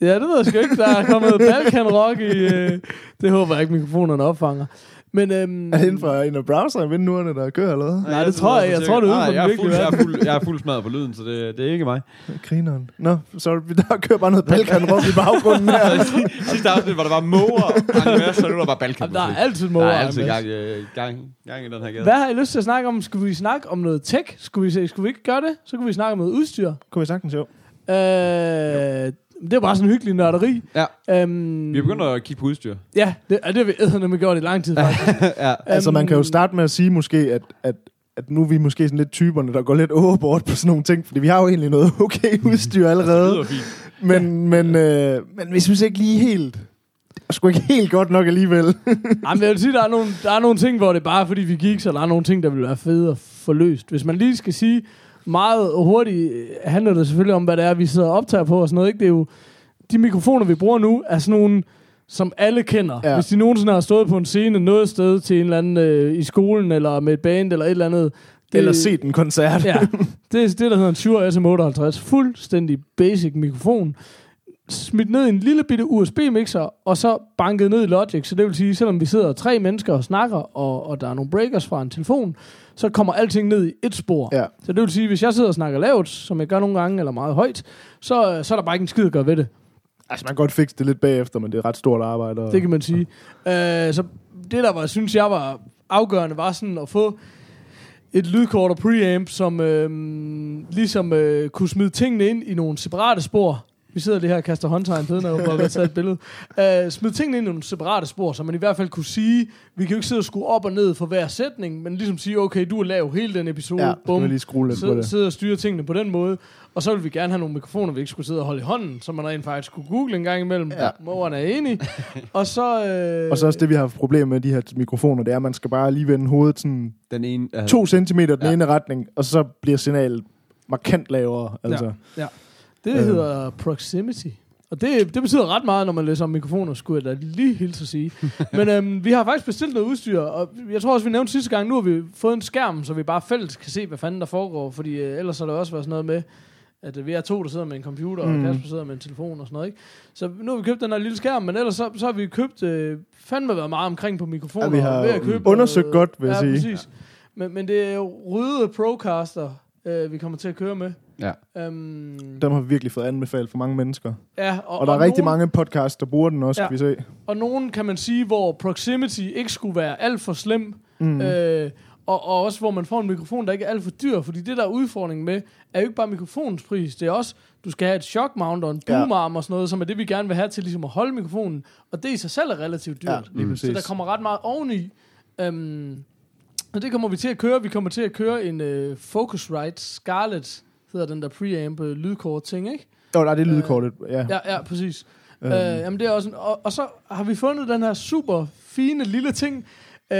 Ja, det ved jeg sgu ikke. Der er kommet Balkan Rock i... Øh, det håber jeg ikke, mikrofonerne opfanger. Men, øhm, Er det inden for en af browser-vinduerne, der kører, eller hvad? Nej, det tror jeg. Jeg tror, det er ude Nej, på jeg er fuld, jeg er fuld, jeg er fuld smadret på lyden, så det, det er ikke mig. Grineren. Nå, så [LAUGHS] der kører bare noget Balkan Rock i baggrunden her. [LAUGHS] Sidste afsnit var der bare måger, så nu er der bare balkan. Jamen, der er altid der måger. er altid gang, øh, gang, gang i den her gade. Hvad har I lyst til at snakke om? Skulle vi snakke om noget tech? Skulle vi, se, skulle vi ikke gøre det? Så kunne vi snakke om noget udstyr. Kunne vi sagtens jo. Øh, det er bare sådan en hyggelig nørderi. Ja. Øhm, Vi er begyndt at kigge på udstyr. Ja, det, det har vi eddernemlig gjort i lang tid, faktisk. [LAUGHS] ja. Altså, man kan jo starte med at sige måske, at, at, at nu er vi måske sådan lidt typerne, der går lidt overbord på sådan nogle ting, fordi vi har jo egentlig noget [LAUGHS] okay udstyr Det allerede. lyder fint. Men, men, øh, men vi synes ikke lige helt... Det er sgu ikke helt godt nok alligevel. [LAUGHS] Jamen, jeg vil sige, der er, nogle, der er nogle ting, hvor det er bare fordi, vi gik, så der er nogle ting, der vil være fede at få løst. Hvis man lige skal sige, meget hurtigt øh, handler det selvfølgelig om, hvad det er, vi sidder og optager på og sådan noget. Ikke? Det er jo, de mikrofoner, vi bruger nu, er sådan nogle, som alle kender. Ja. Hvis de nogensinde har stået på en scene noget sted til en eller anden øh, i skolen, eller med et band, eller et eller andet. Det, Eller set en koncert. Ja, [LAUGHS] det er det, der hedder en Shure SM58. Fuldstændig basic mikrofon. Smidt ned i en lille bitte USB-mixer, og så banket ned i Logic. Så det vil sige, selvom vi sidder tre mennesker og snakker, og, og der er nogle breakers fra en telefon, så kommer alting ned i et spor. Ja. Så det vil sige, hvis jeg sidder og snakker lavt, som jeg gør nogle gange, eller meget højt, så, så er der bare ikke en skid at gøre ved det. Altså, man kan godt fikse det lidt bagefter, men det er ret stort arbejde. Og... Det kan man sige. Øh, så det, der var, synes jeg var afgørende, var sådan at få et lydkort og preamp, som øh, ligesom øh, kunne smide tingene ind i nogle separate spor. Vi sidder lige her og kaster håndtegn på og bare tage et billede. [LAUGHS] Øh, smide tingene ind i nogle separate spor, så man i hvert fald kunne sige, vi kan jo ikke sidde og skrue op og ned for hver sætning, men ligesom sige, okay, du er lav hele den episode, Ja, vi lige skrue lidt på sidde, det. sidde og styre tingene på den måde. Og så vil vi gerne have nogle mikrofoner, vi ikke skulle sidde og holde i hånden, så man rent faktisk kunne google en gang imellem. Ja. Ja. Moren er enig. [LAUGHS] og så... Øh, Og så også det, vi har haft problemer med de her mikrofoner, det er, at man skal bare lige vende hovedet sådan Den ene... Uh, to centimeter den Ja. ene retning, og så bliver signalet markant lavere. Altså. Ja. Det Øh. hedder proximity. Og det, det betyder ret meget, når man læser om mikrofoner, skulle jeg da lige hilse at sige. [LAUGHS] Men øhm, vi har faktisk bestilt noget udstyr, og jeg tror også, vi nævnte sidste gang, nu har vi fået en skærm, så vi bare fælles kan se, hvad fanden der foregår. Fordi øh, ellers har der også været sådan noget med, at øh, vi er to, der sidder med en computer, Mm. og Kasper sidder med en telefon og sådan noget. Ikke? Så nu har vi købt den her lille skærm, men ellers så, så har vi købt, øh, fandme været meget omkring på mikrofoner. Ja, vi har ved at købe undersøgt noget- godt, vil jeg ja, sige. Præcis. Men, men det er jo røde Procaster, øh, vi kommer til at køre med. Ja. Øhm, Dem har vi virkelig fået anbefalet for mange mennesker. ja, Og, og der er rigtig mange podcast, der bruger den også, Ja. kan vi se. Og nogen kan man sige, hvor proximity ikke skulle være alt for slem, Mm. mm. øh, og, og også hvor man får en mikrofon, der ikke er alt for dyr, fordi det der er udfordringen med, er jo ikke bare mikrofonens pris, det er også, du skal have et shock mount og en Ja. boomarm og sådan noget, som er det, vi gerne vil have til ligesom at holde mikrofonen, og det i sig selv er relativt dyrt. Ja, lige så der kommer ret meget oveni. Øhm, og det kommer vi til at køre. Vi kommer til at køre en øh, Focusrite Scarlett, hedder den der preamp øh, lydkort ting, ikke? Jo, nej, det er lydkortet. Ja. Ja, ja, præcis. Øhm. Øh, jamen det er også en, og, og så har vi fundet den her super fine lille ting, øh,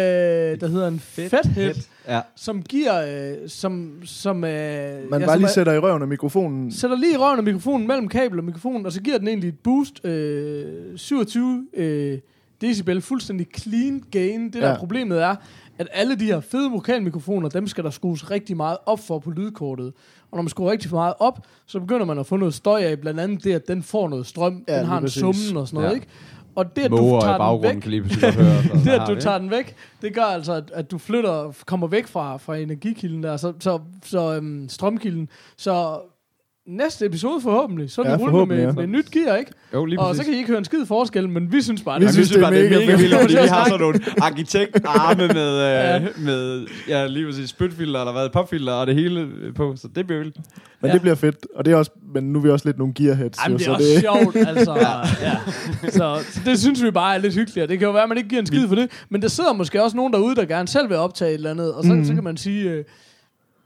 der hedder en Fathead, Ja. som giver, øh, som, som, øh, Man ja, bare som lige er- sætter i røven af mikrofonen. sætter lige i røven af mikrofonen mellem kabel og mikrofon, og så giver den egentlig et boost, øh, 27 øh, decibel, fuldstændig clean gain. Det der Ja. ja. problemet er, at alle de her fede vokalmikrofoner, dem skal der skrues rigtig meget op for på lydkortet. Og når man skruer rigtig meget op, så begynder man at få noget støj af, blandt andet det, at den får noget strøm, Ja, den har en præcis. summen og sådan noget, Ja. ikke? Og det, at du Måger tager i den væk, kan lige høre. Så [LAUGHS] det, der at du tager den væk, det gør altså, at, at du flytter, kommer væk fra, fra energikilden der, så, så, så øhm, strømkilden. Så næste episode forhåbentlig, så er Ja, det ja, med, ja. med nyt gear, ikke? Jo, lige Og præcis. så kan I ikke høre en skid forskel, men vi synes bare, Vi det er synes, synes det er bare, det er mega mega vildt, fordi vi har sådan nogle arkitektarme med, Ja. øh, med ja, lige præcis spytfilter, eller hvad, popfilter og det hele øh, på, så det bliver vildt. Men Ja. det bliver fedt. Og det er også, men nu er vi også lidt nogle gearheads. Jamen, jo, det er så også sjovt, altså. [LAUGHS] ja. Så, så det synes vi bare er lidt hyggeligt. og Det kan jo være, at man ikke giver en skid for det, men der sidder måske også nogen derude, der gerne selv vil optage et eller andet, og så, mm. så kan man sige, øh,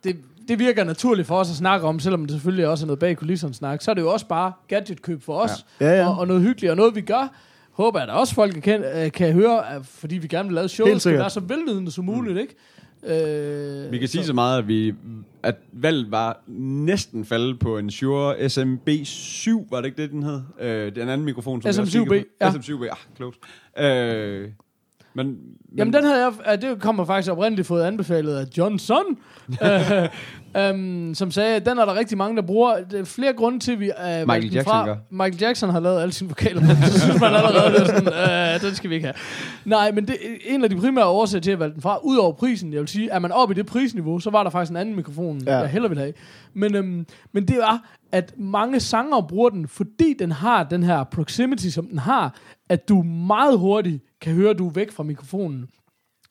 det, det virker naturligt for os at snakke om, selvom det selvfølgelig også er noget bag kulisserne snak, så er det jo også bare gadgetkøb for os, Ja, ja. Og, og noget hyggeligt, og noget vi gør, håber jeg, at også folk kan, øh, kan høre, at fordi vi gerne vil lave show, Helt skal sikkert. være så velvidende som muligt, ikke? Øh, Vi kan sige så meget, at, vi, at valget var næsten faldet på en Shure SMB7, var det ikke det, den hed? Øh, den anden mikrofon, som vi også SM7B, kigger på. ja. SM7B, ah, close. Øh, men, men, Jamen, den havde jeg, det kommer faktisk oprindeligt fået anbefalet af Johnson, uh, [LAUGHS] um, som sagde, at den er der rigtig mange, der bruger. Det er flere grunde til, at vi uh, Michael Jackson fra. gør. Michael Jackson har lavet alle sine vokaler, så synes man allerede, det sådan, uh, den skal vi ikke have. Nej, men det, en af de primære årsager til at valgte den fra, ud over prisen, jeg vil sige, er man oppe i det prisniveau, så var der faktisk en anden mikrofon, Ja. jeg hellere ville have. Men, um, men det var, at mange sanger bruger den, fordi den har den her proximity, som den har, at du meget hurtigt kan høre, at du er væk fra mikrofonen.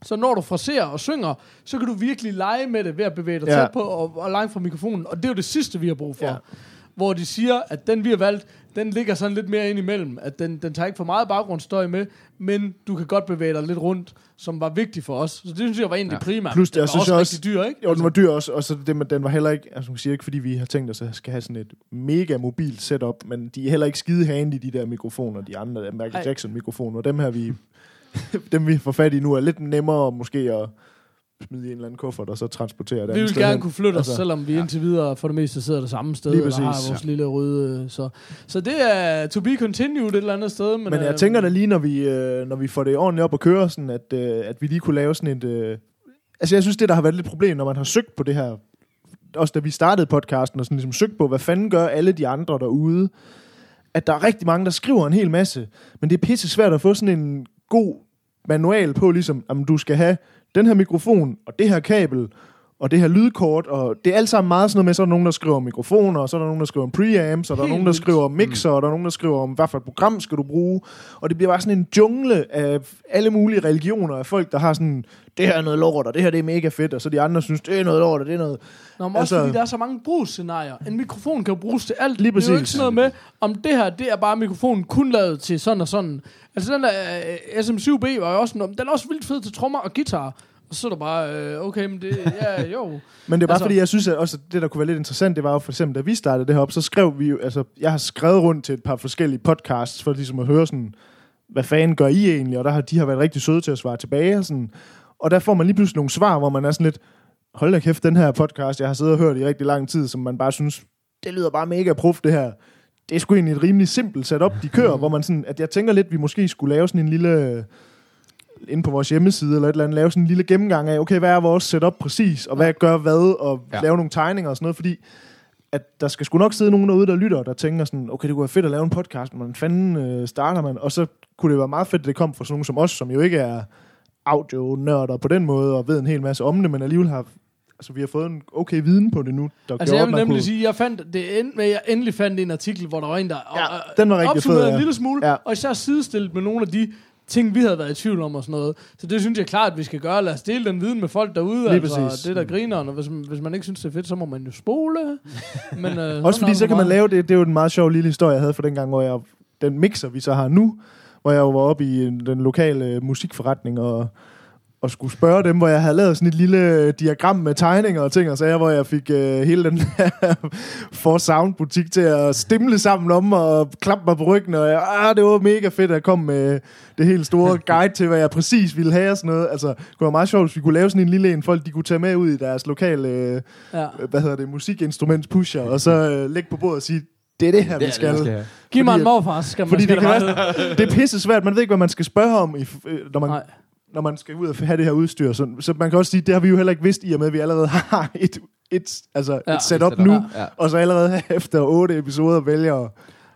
Så når du fraserer og synger, så kan du virkelig lege med det ved at bevæge dig Ja. tæt på og, og langt fra mikrofonen. Og det er jo det sidste, vi har brug for. Ja. Hvor de siger, at den vi har valgt, den ligger sådan lidt mere ind imellem. At den, den tager ikke for meget baggrundsstøj med, men du kan godt bevæge dig lidt rundt, som var vigtigt for os. Så det synes jeg var egentlig Ja. primært. Plus det, den var synes også jeg rigtig dyr, ikke? Jo, den var dyr også, og så det den var heller ikke, altså man kan sige ikke, fordi vi har tænkt os at skal have sådan et mega mobilt setup, men de er heller ikke skide handy, de der mikrofoner, de andre, der Michael Ej. Jackson mikrofoner, dem her vi, [LAUGHS] dem vi får fat i nu er lidt nemmere måske at smide i en eller anden kuffert, og så transportere det Vi vil gerne hen. kunne flytte os, Altså, selvom vi indtil videre for det meste sidder det samme sted, og har vores lille røde... øh, Så, så det er to be continued et eller andet sted. Men, Men jeg øh, tænker da lige, når vi, øh, når vi får det ordentligt op at køre, sådan at, øh, at vi lige kunne lave sådan et... Øh, altså jeg synes, det der har været lidt problem, når man har søgt på det her, også da vi startede podcasten, og sådan ligesom søgt på, hvad fanden gør alle de andre derude, at der er rigtig mange, der skriver en hel masse, men det er pisse svært at få sådan en god manual på, ligesom, om du skal have den her mikrofon, og det her kabel, og det her lydkort, og det er alt sammen meget sådan noget med, så er der nogen, der skriver om mikrofoner, og så er der nogen, der skriver om preamps, og der er nogen, der skriver om mixer, og der er nogen, der skriver om, hvad for et program skal du bruge, og det bliver bare sådan en jungle af alle mulige religioner af folk, der har sådan, det her er noget lort, og det her det er mega fedt, og så de andre synes, det er noget lort, og det er noget... Nå, men også altså- fordi der er så mange brugsscenarier. En mikrofon kan jo bruges til alt. Lige Det er jo ikke præcis. sådan noget med, om det her, det er bare mikrofonen kun lavet til sådan og sådan. Altså den der uh, SM7B var jo også, den er også vildt fed til trommer og guitar. Og så er der bare, uh, okay, men det, ja, jo. [LAUGHS] Men det er bare Altså- fordi, jeg synes, at også det, der kunne være lidt interessant, det var jo for eksempel, da vi startede det her op, så skrev vi jo, altså, jeg har skrevet rundt til et par forskellige podcasts, for ligesom at høre sådan, hvad fanden gør I egentlig? Og der har de har været rigtig søde til at svare tilbage. Og, sådan. og der får man lige pludselig nogle svar, hvor man er sådan lidt, hold da kæft, den her podcast, jeg har siddet og hørt i rigtig lang tid, som man bare synes, det lyder bare mega prof, det her. Det er sgu egentlig et rimelig simpelt setup, de kører, hvor man sådan, at jeg tænker lidt, vi måske skulle lave sådan en lille inde på vores hjemmeside eller et eller andet, lave sådan en lille gennemgang af, okay, hvad er vores setup præcis, og hvad gør hvad, og Ja. lave nogle tegninger og sådan noget, fordi at der skal sgu nok sidde nogen derude, der lytter, der tænker sådan, okay, det kunne være fedt at lave en podcast, men hvordan fanden øh, starter man? Og så kunne det være meget fedt, at det kom fra sådan nogen som os, som jo ikke er audio-nørder på den måde, og ved en hel masse om det, men alligevel har, altså vi har fået en okay viden på det nu, der Altså gjorde, jeg vil nemlig kunne- sige, jeg fandt, det at jeg endelig fandt en artikel, hvor der var en, der Ja, øh, den var rigtig fed, en ja. lille smule, Ja. og især sidestillet med nogle af de ting, vi havde været i tvivl om og sådan noget. Så det synes jeg klart, at vi skal gøre. Lad os dele den viden med folk derude. Lige altså, præcis. Det der griner, og hvis, hvis man ikke synes, det er fedt, så må man jo spole. [LAUGHS] Men, øh, Også fordi så kan man lave det, det er jo en meget sjov lille historie, jeg havde for den gang, hvor jeg, den mixer, vi så har nu, hvor jeg jo var oppe i en- den lokale musikforretning og, og skulle spørge dem, hvor jeg havde lavet sådan et lille diagram med tegninger og ting og sager, hvor jeg fik øh, hele den her [LAUGHS] For Sound butik til at stimle sammen om og klappe mig på ryggen, og jeg, ah, det var mega fedt, at jeg kom med det helt store [LAUGHS] guide til, hvad jeg præcis ville have og sådan noget. Altså, det kunne være meget sjovt, hvis vi kunne lave sådan en lille en, folk de kunne tage med ud i deres lokale øh, Ja. hvad hedder det, musikinstruments pusher, og så øh, lægge på bordet og sige, det er det her, vi skal. have. Giv mig en morfar, skal man Fordi skal det, kan være, det er pisse svært, man ved ikke, hvad man skal spørge om, i, øh, når, man, Nej. Når man skal ud og have det her udstyr. Så, så man kan også sige, det har vi jo heller ikke vidst, i og med, at vi allerede [LAUGHS] har et, et, altså Ja. ja, et setup setup. nu, Ja. og så allerede [LAUGHS] efter otte episoder vælger at,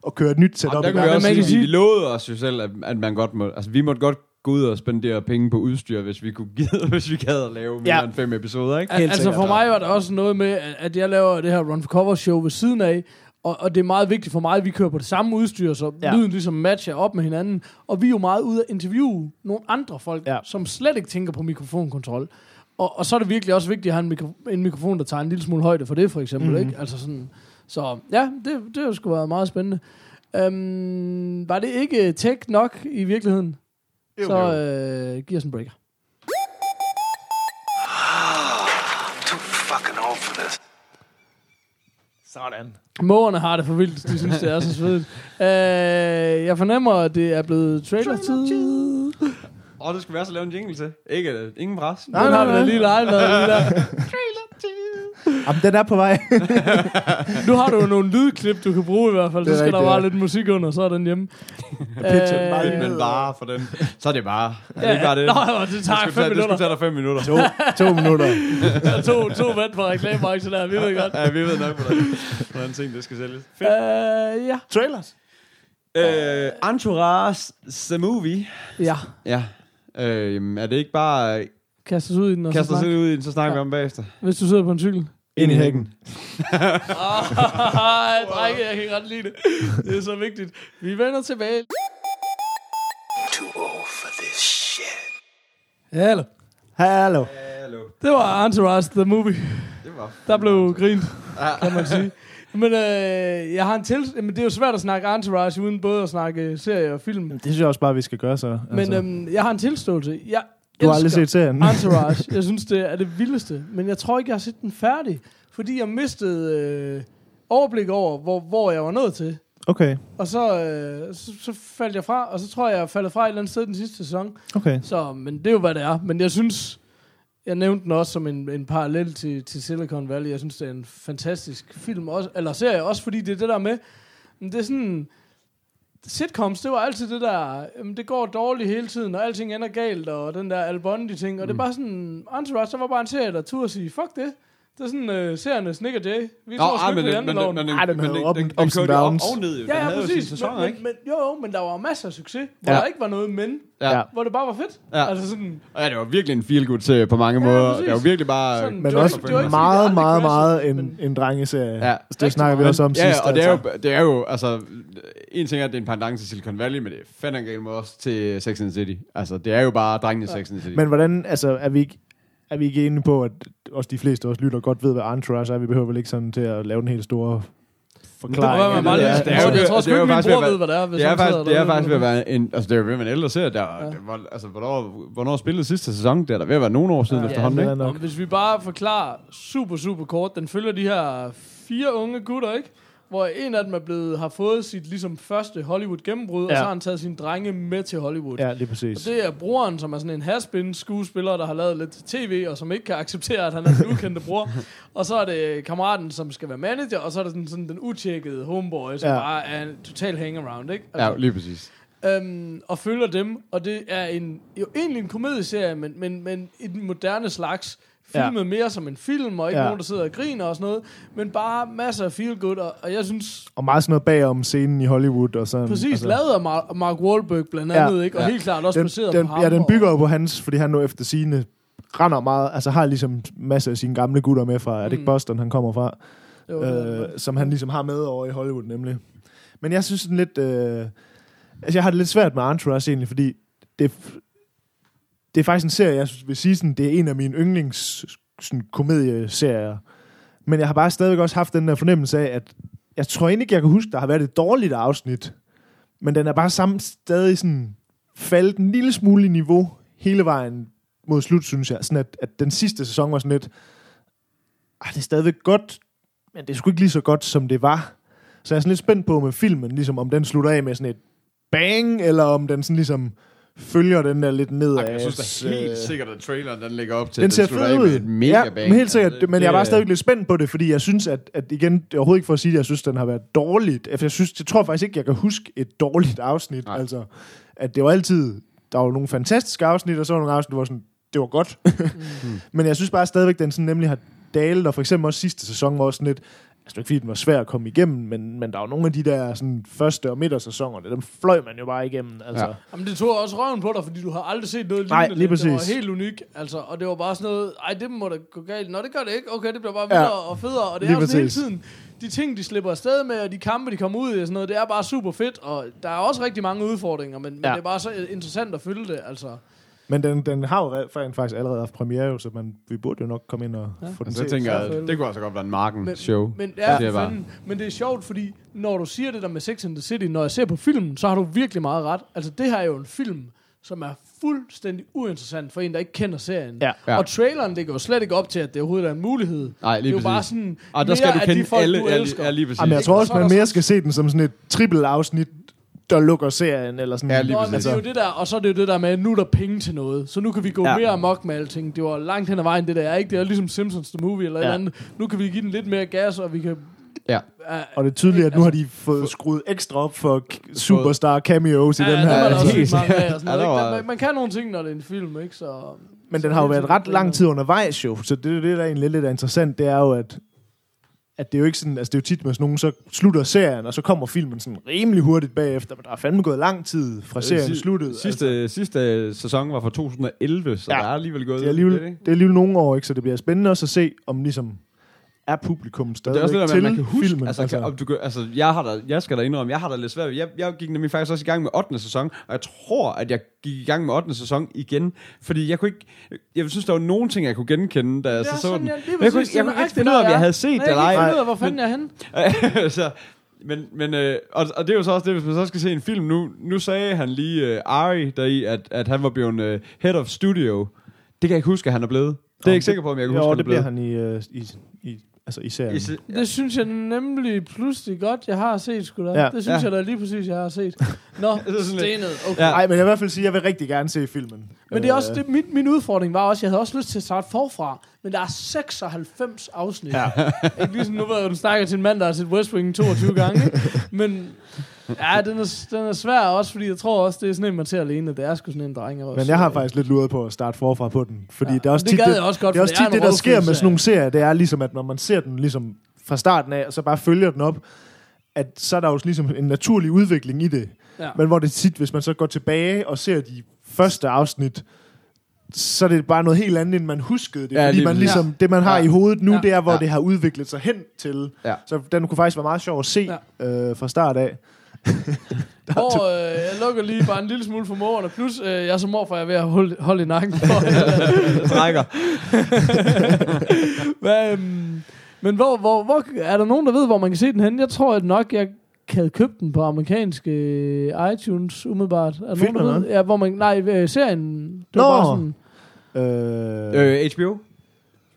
at køre et nyt setup. Og der kan vi også man kan sige, sige- vi lovede os jo selv, at, at man godt må, altså vi måtte godt gå ud og spendere penge på udstyr, hvis vi kunne give, [LAUGHS] hvis vi gad at lave mere Ja. end fem episoder, ikke? Al- altså for mig var der også noget med, at- at jeg laver det her Run for Cover show ved siden af, og, og det er meget vigtigt for mig, at vi kører på det samme udstyr, så ja. Lyden ligesom matcher op med hinanden. Og vi er jo meget ude at interviewe nogle andre folk, ja. Som slet ikke tænker på mikrofonkontrol. Og, og så er det virkelig også vigtigt at have en, mikro, en mikrofon, der tager en lille smule højde for det, for eksempel. Mm. Mhm. Ikke? Altså sådan, så ja, det, det har sgu været meget spændende. Øhm, var det ikke tech nok i virkeligheden? Jo, så jo. øh, giv os en breaker. Too fucking old for this. Sådan. Mågerne har det for vildt. De synes, det er så svedigt. Øh, jeg fornemmer, at det er blevet trailer-tid. Åh, oh, det skulle være så lave en jingle til. Ikke, øh, ingen pres. Nej, Den har vi da lige leget med. [LAUGHS] Der. Jamen, den er på vej. [LAUGHS] Nu har du jo nogle lydklip, du kan bruge i hvert fald. Så Det skal der rigtigt, bare ja. lidt musik under, så er den hjemme. [LAUGHS] pitcher Øh, Men ned. bare for den. Så er det bare. Er det Ja, ikke bare det? Nå, det det tager skulle, fem tage, det minutter. skulle tage dig fem minutter. to, to minutter. Der [LAUGHS] er to, to mænd fra reklamebranchen der, vi ved godt. Ja, vi ved nok, hvordan, hvordan ting det skal sælges. Fedt. Øh, ja. Trailers. Øh, Entourage, the movie. Ja, Ja. Øh, er det ikke bare... kast os ud i den, og så Kaster snak. sig ud i den, så snakker vi om bagefter. Hvis du sidder på en cykel. Ind i hækken. [LAUGHS] Ej, drenge, jeg kan godt lide det. Det er så vigtigt. Vi vender tilbage. Too old for this shit. Hallo. Hallo. Hallo. Det var Entourage, the movie. Det var... Der blev grint, Ja. kan man sige. Men øh, jeg har en til... Men det er jo svært at snakke Entourage, uden både at snakke serie og film. Det synes jeg også bare, vi skal gøre så. Altså. Men øhm, jeg har en tilståelse. Jeg du har aldrig set serien. Entourage. Jeg synes, det er det vildeste. Men jeg tror ikke, jeg har set den færdig. Fordi jeg mistede øh, overblik over, hvor, hvor jeg var nået til. Okay, Og så, øh, så, så faldt jeg fra, og så tror jeg, jeg er faldet fra et eller andet sted den sidste sæson. okay. Så, men det er jo, hvad det er. Men jeg synes, jeg nævnte den også som en, en parallel til, til Silicon Valley. Jeg synes, det er en fantastisk film, også, eller serie, også fordi det er det der med, men det er sådan, sitcoms, det var altid det der, jamen, det går dårligt hele tiden, og alting ender galt, og den der Al Bundy-ting, og det er bare sådan, Entourage, så var bare en serie, der turde sige, fuck det, det er sådan uh, serien Snick og Jay. Vi Nå, tror ej, sgu men, ikke på men, men, janteloven. men, Ej, den den, up- den, den ups and kørte jo op downs. og ned. jo. Den Ja, ja, havde jo præcis. sine sæsoner, men, ikke? men, jo, jo, men der var masser af succes, hvor Ja. der ikke var noget men, Ja. hvor det bare var fedt. Ja. Altså sådan, Ja, det var virkelig en feel-good serie på mange måder. præcis. Det var virkelig bare... Sådan, Men også det var meget, meget, meget en, en drengeserie. Ja. Ja. Det snakker vi også om ja, sidst. og det er, jo, det er jo, altså, en ting er, at det er en pendant til Silicon Valley, men det er fandme galt med også til Sex and the City. Altså, det er jo bare drengene i Sex and the City. Men hvordan, altså, er vi ikke, er vi ikke enige på, at også de fleste af os lytter godt ved, hvad Entourage er? Vi behøver vel ikke sådan til at lave den helt store forklaring. Det man eller- lige- det er jo- jeg tror sgu det er jo ikke, min bror ved, hvad det er, hvis det er faktisk, det er faktisk ved at være en, altså det er jo ved en ældre serie, der, Ja. det var, altså hvornår, hvornår spillede sidste sæson, det er der ved at være nogle år siden Ja, ja, efterhånden, det ikke? hvis vi bare forklarer super, super kort, den følger de her fire unge gutter, ikke? Hvor en af dem er blevet, har fået sit ligesom første Hollywood gennembrud, ja. og så har han taget sine drenge med til Hollywood. Ja, lige Og præcis. det er broren, som er sådan en haspin skuespiller, der har lavet lidt tv, og som ikke kan acceptere, at han er den ukendte bror. [LAUGHS] og så er det kammeraten, som skal være manager, og så er det sådan, sådan den utjekkede homeboy, som ja. Bare er en total hangaround, ikke? Ja, lige præcis. øhm, og følger dem, og det er en, jo egentlig en komedieserie, men, men, men i den moderne slags, filmet ja. mere som en film, og ikke ja. Ja. nogen, der sidder og griner og sådan noget, men bare masser af feel good, og, og jeg synes, Og meget sådan noget bagom scenen i Hollywood. Og sådan, præcis altså, lavet af Mar- Mark Wahlberg blandt Ja. andet, ikke? og Ja. helt klart også den, baseret den, på ham. ja, den bygger jo på hans, fordi han nu efter sine render meget, altså har ligesom masser af sine gamle gutter med fra, er det Mm. ikke Boston, han kommer fra, Det var det, øh, som han ligesom har med over i Hollywood nemlig. Men jeg synes sådan lidt, øh, altså jeg har det lidt svært med Entourage egentlig, fordi det, det er faktisk en serie, jeg vil sige sådan, det er en af mine yndlings sådan, komedieserier. Men jeg har bare stadigvæk også haft den der fornemmelse af, at jeg tror egentlig ikke, jeg kan huske, der har været et dårligt afsnit. Men den er bare sammen stadig sådan faldet en lille smule i niveau hele vejen mod slut, synes jeg. Sådan at, at den sidste sæson var sådan lidt, ah, det er stadigvæk godt, men det er sgu ikke lige så godt, som det var. Så jeg er sådan lidt spændt på med filmen, ligesom om den slutter af med sådan et bang, eller om den sådan ligesom følger den der lidt nedad. Jeg synes da helt sikkert, at traileren den ligger op til, den at ser slutter fed ud. med et mega ja, bang. men helt sikkert. Altså, men jeg er bare det- stadig lidt spændt på det, fordi jeg synes, at, at igen, det er overhovedet ikke for at sige, at jeg synes, den har været dårligt. For jeg, synes, jeg tror faktisk ikke, jeg kan huske et dårligt afsnit. Nej. Altså, at det var altid, der var nogle fantastiske afsnit, og så var nogle afsnit, hvor sådan, det var godt. Mm. [LAUGHS] men jeg synes bare stadigvæk, den sådan nemlig har dalet, og for eksempel også sidste sæson var også sådan lidt, altså det er ikke fordi, den var svær at komme igennem, men, men der var nogle af de der sådan, første og midtersæsonerne, dem fløj man jo bare igennem. Altså. Ja. Jamen, det tog også røven på dig, fordi du har aldrig set noget Nej, lignende. lige Det var præcis. helt unik, altså, og det var bare sådan noget, ej, det må da gå galt. Nå, det gør det ikke. Okay, det bliver bare Ja. videre og federe, og det Lige er også hele præcis. tiden. De ting, de slipper afsted med, og de kampe, de kommer ud i, og sådan noget, det er bare super fedt, og der er også rigtig mange udfordringer, men, men Ja. det er bare så interessant at følge det, altså. Men den, den har jo re- rent faktisk allerede haft premiere, jo, så man, vi burde jo nok komme ind og Ja. få den Så jeg set. tænker, at det kunne altså godt være en marken Men, show. Men, ja, Det er bare- men det er sjovt, fordi når du siger det der med Sex and the City, når jeg ser på filmen, så har du virkelig meget ret. Altså, det her er jo en film, som er fuldstændig uinteressant for en, der ikke kender serien. Ja. Ja. Og traileren ligger jo slet ikke op til, at det overhovedet er en mulighed. Nej, Det lige er jo bare sådan, og der skal mere du af kende de folk, alle. du ja, elsker. Ja, lige præcis. Jamen, jeg tror Og også, så man mere skal se den som sådan et trippel afsnit, der lukker serien, eller sådan. Ja, lige Nå, men det er jo det der, og så er det jo det der med, at nu er der penge til noget. Så nu kan vi gå Ja. mere amok med alting. Det var langt hen ad vejen, det der. er Ikke? Det er ligesom Simpsons The Movie eller ja. Et andet. Nu kan vi give den lidt mere gas, og vi kan... Ja. Uh, Og det er tydeligt, at nu Altså- har de fået skruet ekstra op for superstar cameos i ja, den er der her. [LAUGHS] Ja, der var- Man, man kan nogle ting, når det er en film, ikke? Så, Men så den har jo været ret lang den tid undervejs jo, så det er det, der egentlig lidt er interessant, det er jo, at at det er jo ikke sådan, altså det er jo tit med sådan nogen, så slutter serien, og så kommer filmen sådan rimelig hurtigt bagefter, men der er fandme gået lang tid fra serien Si- sluttede. Sidste, altså. sidste sæson var fra 2011, så Ja. der er alligevel gået det er alligevel, lidt, ikke? det er alligevel nogle år, ikke? så det bliver spændende også at se, om ligesom er publikum Det er også med, til man kan huske, filmen. altså, altså. Kan, om du, altså jeg, har da, jeg skal da indrømme, jeg har da lidt svært jeg, jeg gik nemlig faktisk også i gang med 8. sæson, og jeg tror, at jeg gik i gang med 8. sæson igen, fordi jeg kunne ikke, jeg synes, der var nogle ting, jeg kunne genkende, da jeg så så sådan, den. lige Men jeg kunne, jeg det er kunne ikke finde ud af, om jeg havde set det jeg eller ikke ej. finde ud af, hvor fanden jeg er henne. [LAUGHS] så, men, men øh, og, og det er jo så også det, hvis man så skal se en film, nu, nu sagde han lige øh, Ari deri, at, at han var blevet øh, head of studio. Det kan jeg ikke huske, at han er blevet. Det er jeg ikke sikker på, om jeg kan huske, Jo, at han det er blevet. bliver han i, øh, i, i Altså i serien. I se- Det synes jeg nemlig pludselig godt, jeg har set, da. Ja. Det synes Ja. jeg da lige præcis, jeg har set. [LAUGHS] Nå, er stenet. Okay. Ja. Nej, men jeg vil i hvert fald sige, at jeg vil rigtig gerne se filmen. Men det er også Øh, det, min, min udfordring var også, jeg havde også lyst til at starte forfra, men der er 96 afsnit. Ja. ikke ligesom nu, hvor du snakker til en mand, der har set West Wing 22 gange, [LAUGHS] men ja, den er, den er svær også, fordi jeg tror også, det er sådan en, man ser alene. Det er sgu sådan en dreng også. Men jeg har faktisk lidt luret på at starte forfra på den. Fordi Ja. det er også Det tit, jeg også godt, det, er også det er tit en det, der sker med sådan nogle serier. Det er ligesom, at når man ser den ligesom fra starten af, og så bare følger den op, at så er der jo ligesom en naturlig udvikling i det. Ja. Men hvor det tit, hvis man så går tilbage og ser de første afsnit, så er det bare noget helt andet, end man huskede det. Ja, Ja, fordi lige man ligesom, det, man har Ja. i hovedet nu, Ja. ja. det er, hvor Ja. ja. det har udviklet sig hen til. Ja. Så den kunne faktisk være meget sjov at se ja. øh, fra start af. [LAUGHS] Hvor øh, jeg lukker lige bare en lille smule for morerne, plus øh, jeg som morfar er ved at holde, holde i nakken [LAUGHS] for. trækker. [LAUGHS] Hvad, øhm, men hvor, hvor, hvor, er der nogen, der ved, hvor man kan se den hen? Jeg tror at nok, jeg havde købt den på amerikanske øh, iTunes umiddelbart. Er der nogen, der Filmen, ved? Ja, hvor man, nej, øh, serien. Det var Nå. bare sådan, Øh, Øh, HBO?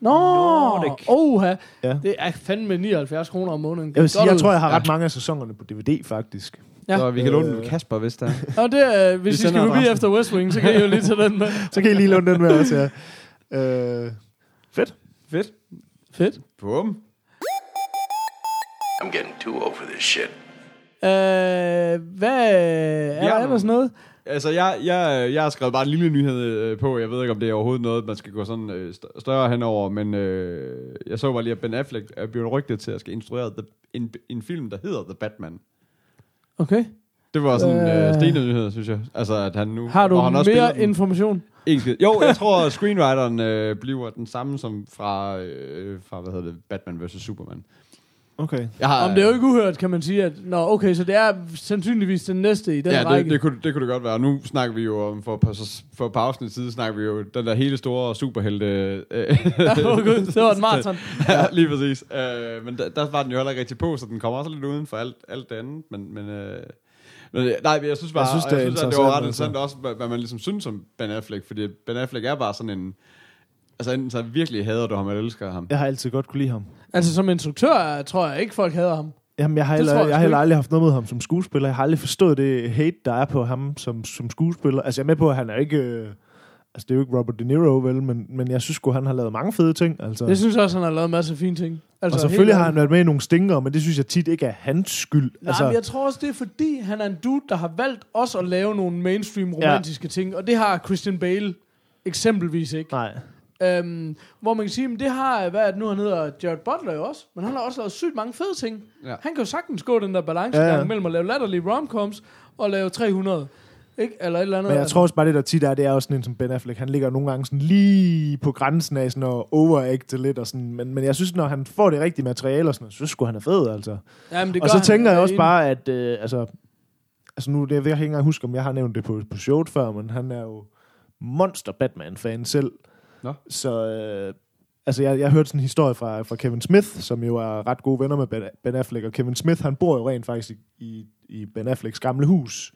Nå, Nordic. oha. Ja. Det er fandme 79 kroner om måneden. jeg vil sige, jeg tror, jeg har Ja. ret mange af sæsonerne på DVD, faktisk. Ja. Så vi kan låne Øh. den Kasper, hvis der er. [LAUGHS] Og det er, hvis I sender skal forbi efter West Wing, så kan I jo lige tage den med. [LAUGHS] Så kan I lige låne den med også, ja. [LAUGHS] Øh, fedt. Fedt. Fedt. Bum. I'm getting too old for this shit. Øh, hvad er der Ja. ellers noget? Altså, jeg, jeg, jeg har skrevet bare en lille nyhed øh, på. Jeg ved ikke, om det er overhovedet noget, man skal gå sådan øh, st- større henover, men øh, jeg så bare lige, at Ben Affleck er blevet rygtet til at skal instruere the, en, en film, der hedder The Batman. Okay. Det var sådan en Øh. øh, stenet nyhed, synes jeg. Altså, at han nu... Har du og han også mere den. information? Ikke. Jo, jeg [LAUGHS] tror, at screenwriteren øh, bliver den samme som fra, øh, fra hvad hedder det, Batman vs. Superman. Okay. Jeg har, Om det er jo ikke uhørt, kan man sige, at nå, okay, så det er sandsynligvis den næste i den ja, række. det, det, kunne, det kunne det godt være. Nu snakker vi jo om, for, for, for et par afsnit side, snakker vi jo den der hele store superhelte... Øh, [LAUGHS] Ja, oh, Gud, det var en maraton. [LAUGHS] ja, lige præcis. Øh, men der, der var den jo heller ikke rigtig på, så den kommer også lidt uden for alt, alt det andet. Men, men, øh, men nej, jeg synes bare, Jeg synes, det jeg synes, at det var ret interessant, interessant også, hvad, hvad man ligesom synes om Ben Affleck, fordi Ben Affleck er bare sådan en... Altså enten så virkelig hader du ham, eller elsker ham. Jeg har altid godt kunne lide ham. Altså, som instruktør tror jeg ikke, folk hader ham. Jamen, jeg har, heller, jeg jeg, har heller ikke. aldrig haft noget mod ham som skuespiller. Jeg har aldrig forstået det hate, der er på ham som, som skuespiller. Altså, jeg er med på, at han er ikke... Øh, altså, det er jo ikke Robert De Niro, vel? Men, men jeg synes sgu, han har lavet mange fede ting. Altså. Jeg synes også, han har lavet en masse fine ting. Altså, og selvfølgelig har han været med i nogle stinker, men det synes jeg tit ikke er hans skyld. Nej, altså, men jeg tror også, det er fordi, han er en dude, der har valgt også at lave nogle mainstream romantiske ja. ting, og det har Christian Bale eksempelvis ikke. Nej. Øhm, hvor man kan sige, men det har, hvad er det nu, han hedder, Jared Butler jo også, men han har også lavet sygt mange fede ting. Ja. Han kan jo sagtens gå den der balancegang Ja, ja, mellem at lave latterlige romcoms og lave 300. Ikke? Eller et eller andet. Men jeg tror også bare, det der tit er, det er også sådan en som Ben Affleck. Han ligger nogle gange sådan lige på grænsen af sådan at overacte lidt. Og sådan. Men, men jeg synes, når han får det rigtige materiale og sådan så synes han er fed, altså. Jamen, det og så han, tænker jeg også bare, at øh, altså, altså nu, det, jeg ved ikke engang huske, om jeg har nævnt det på, på showet før, men han er jo monster Batman-fan selv. Nå. Så øh, altså, jeg, jeg hørte sådan en historie fra, fra Kevin Smith, som jo er ret gode venner med Ben, ben Affleck, og Kevin Smith, han bor jo rent faktisk i, i, i Ben Afflecks gamle hus.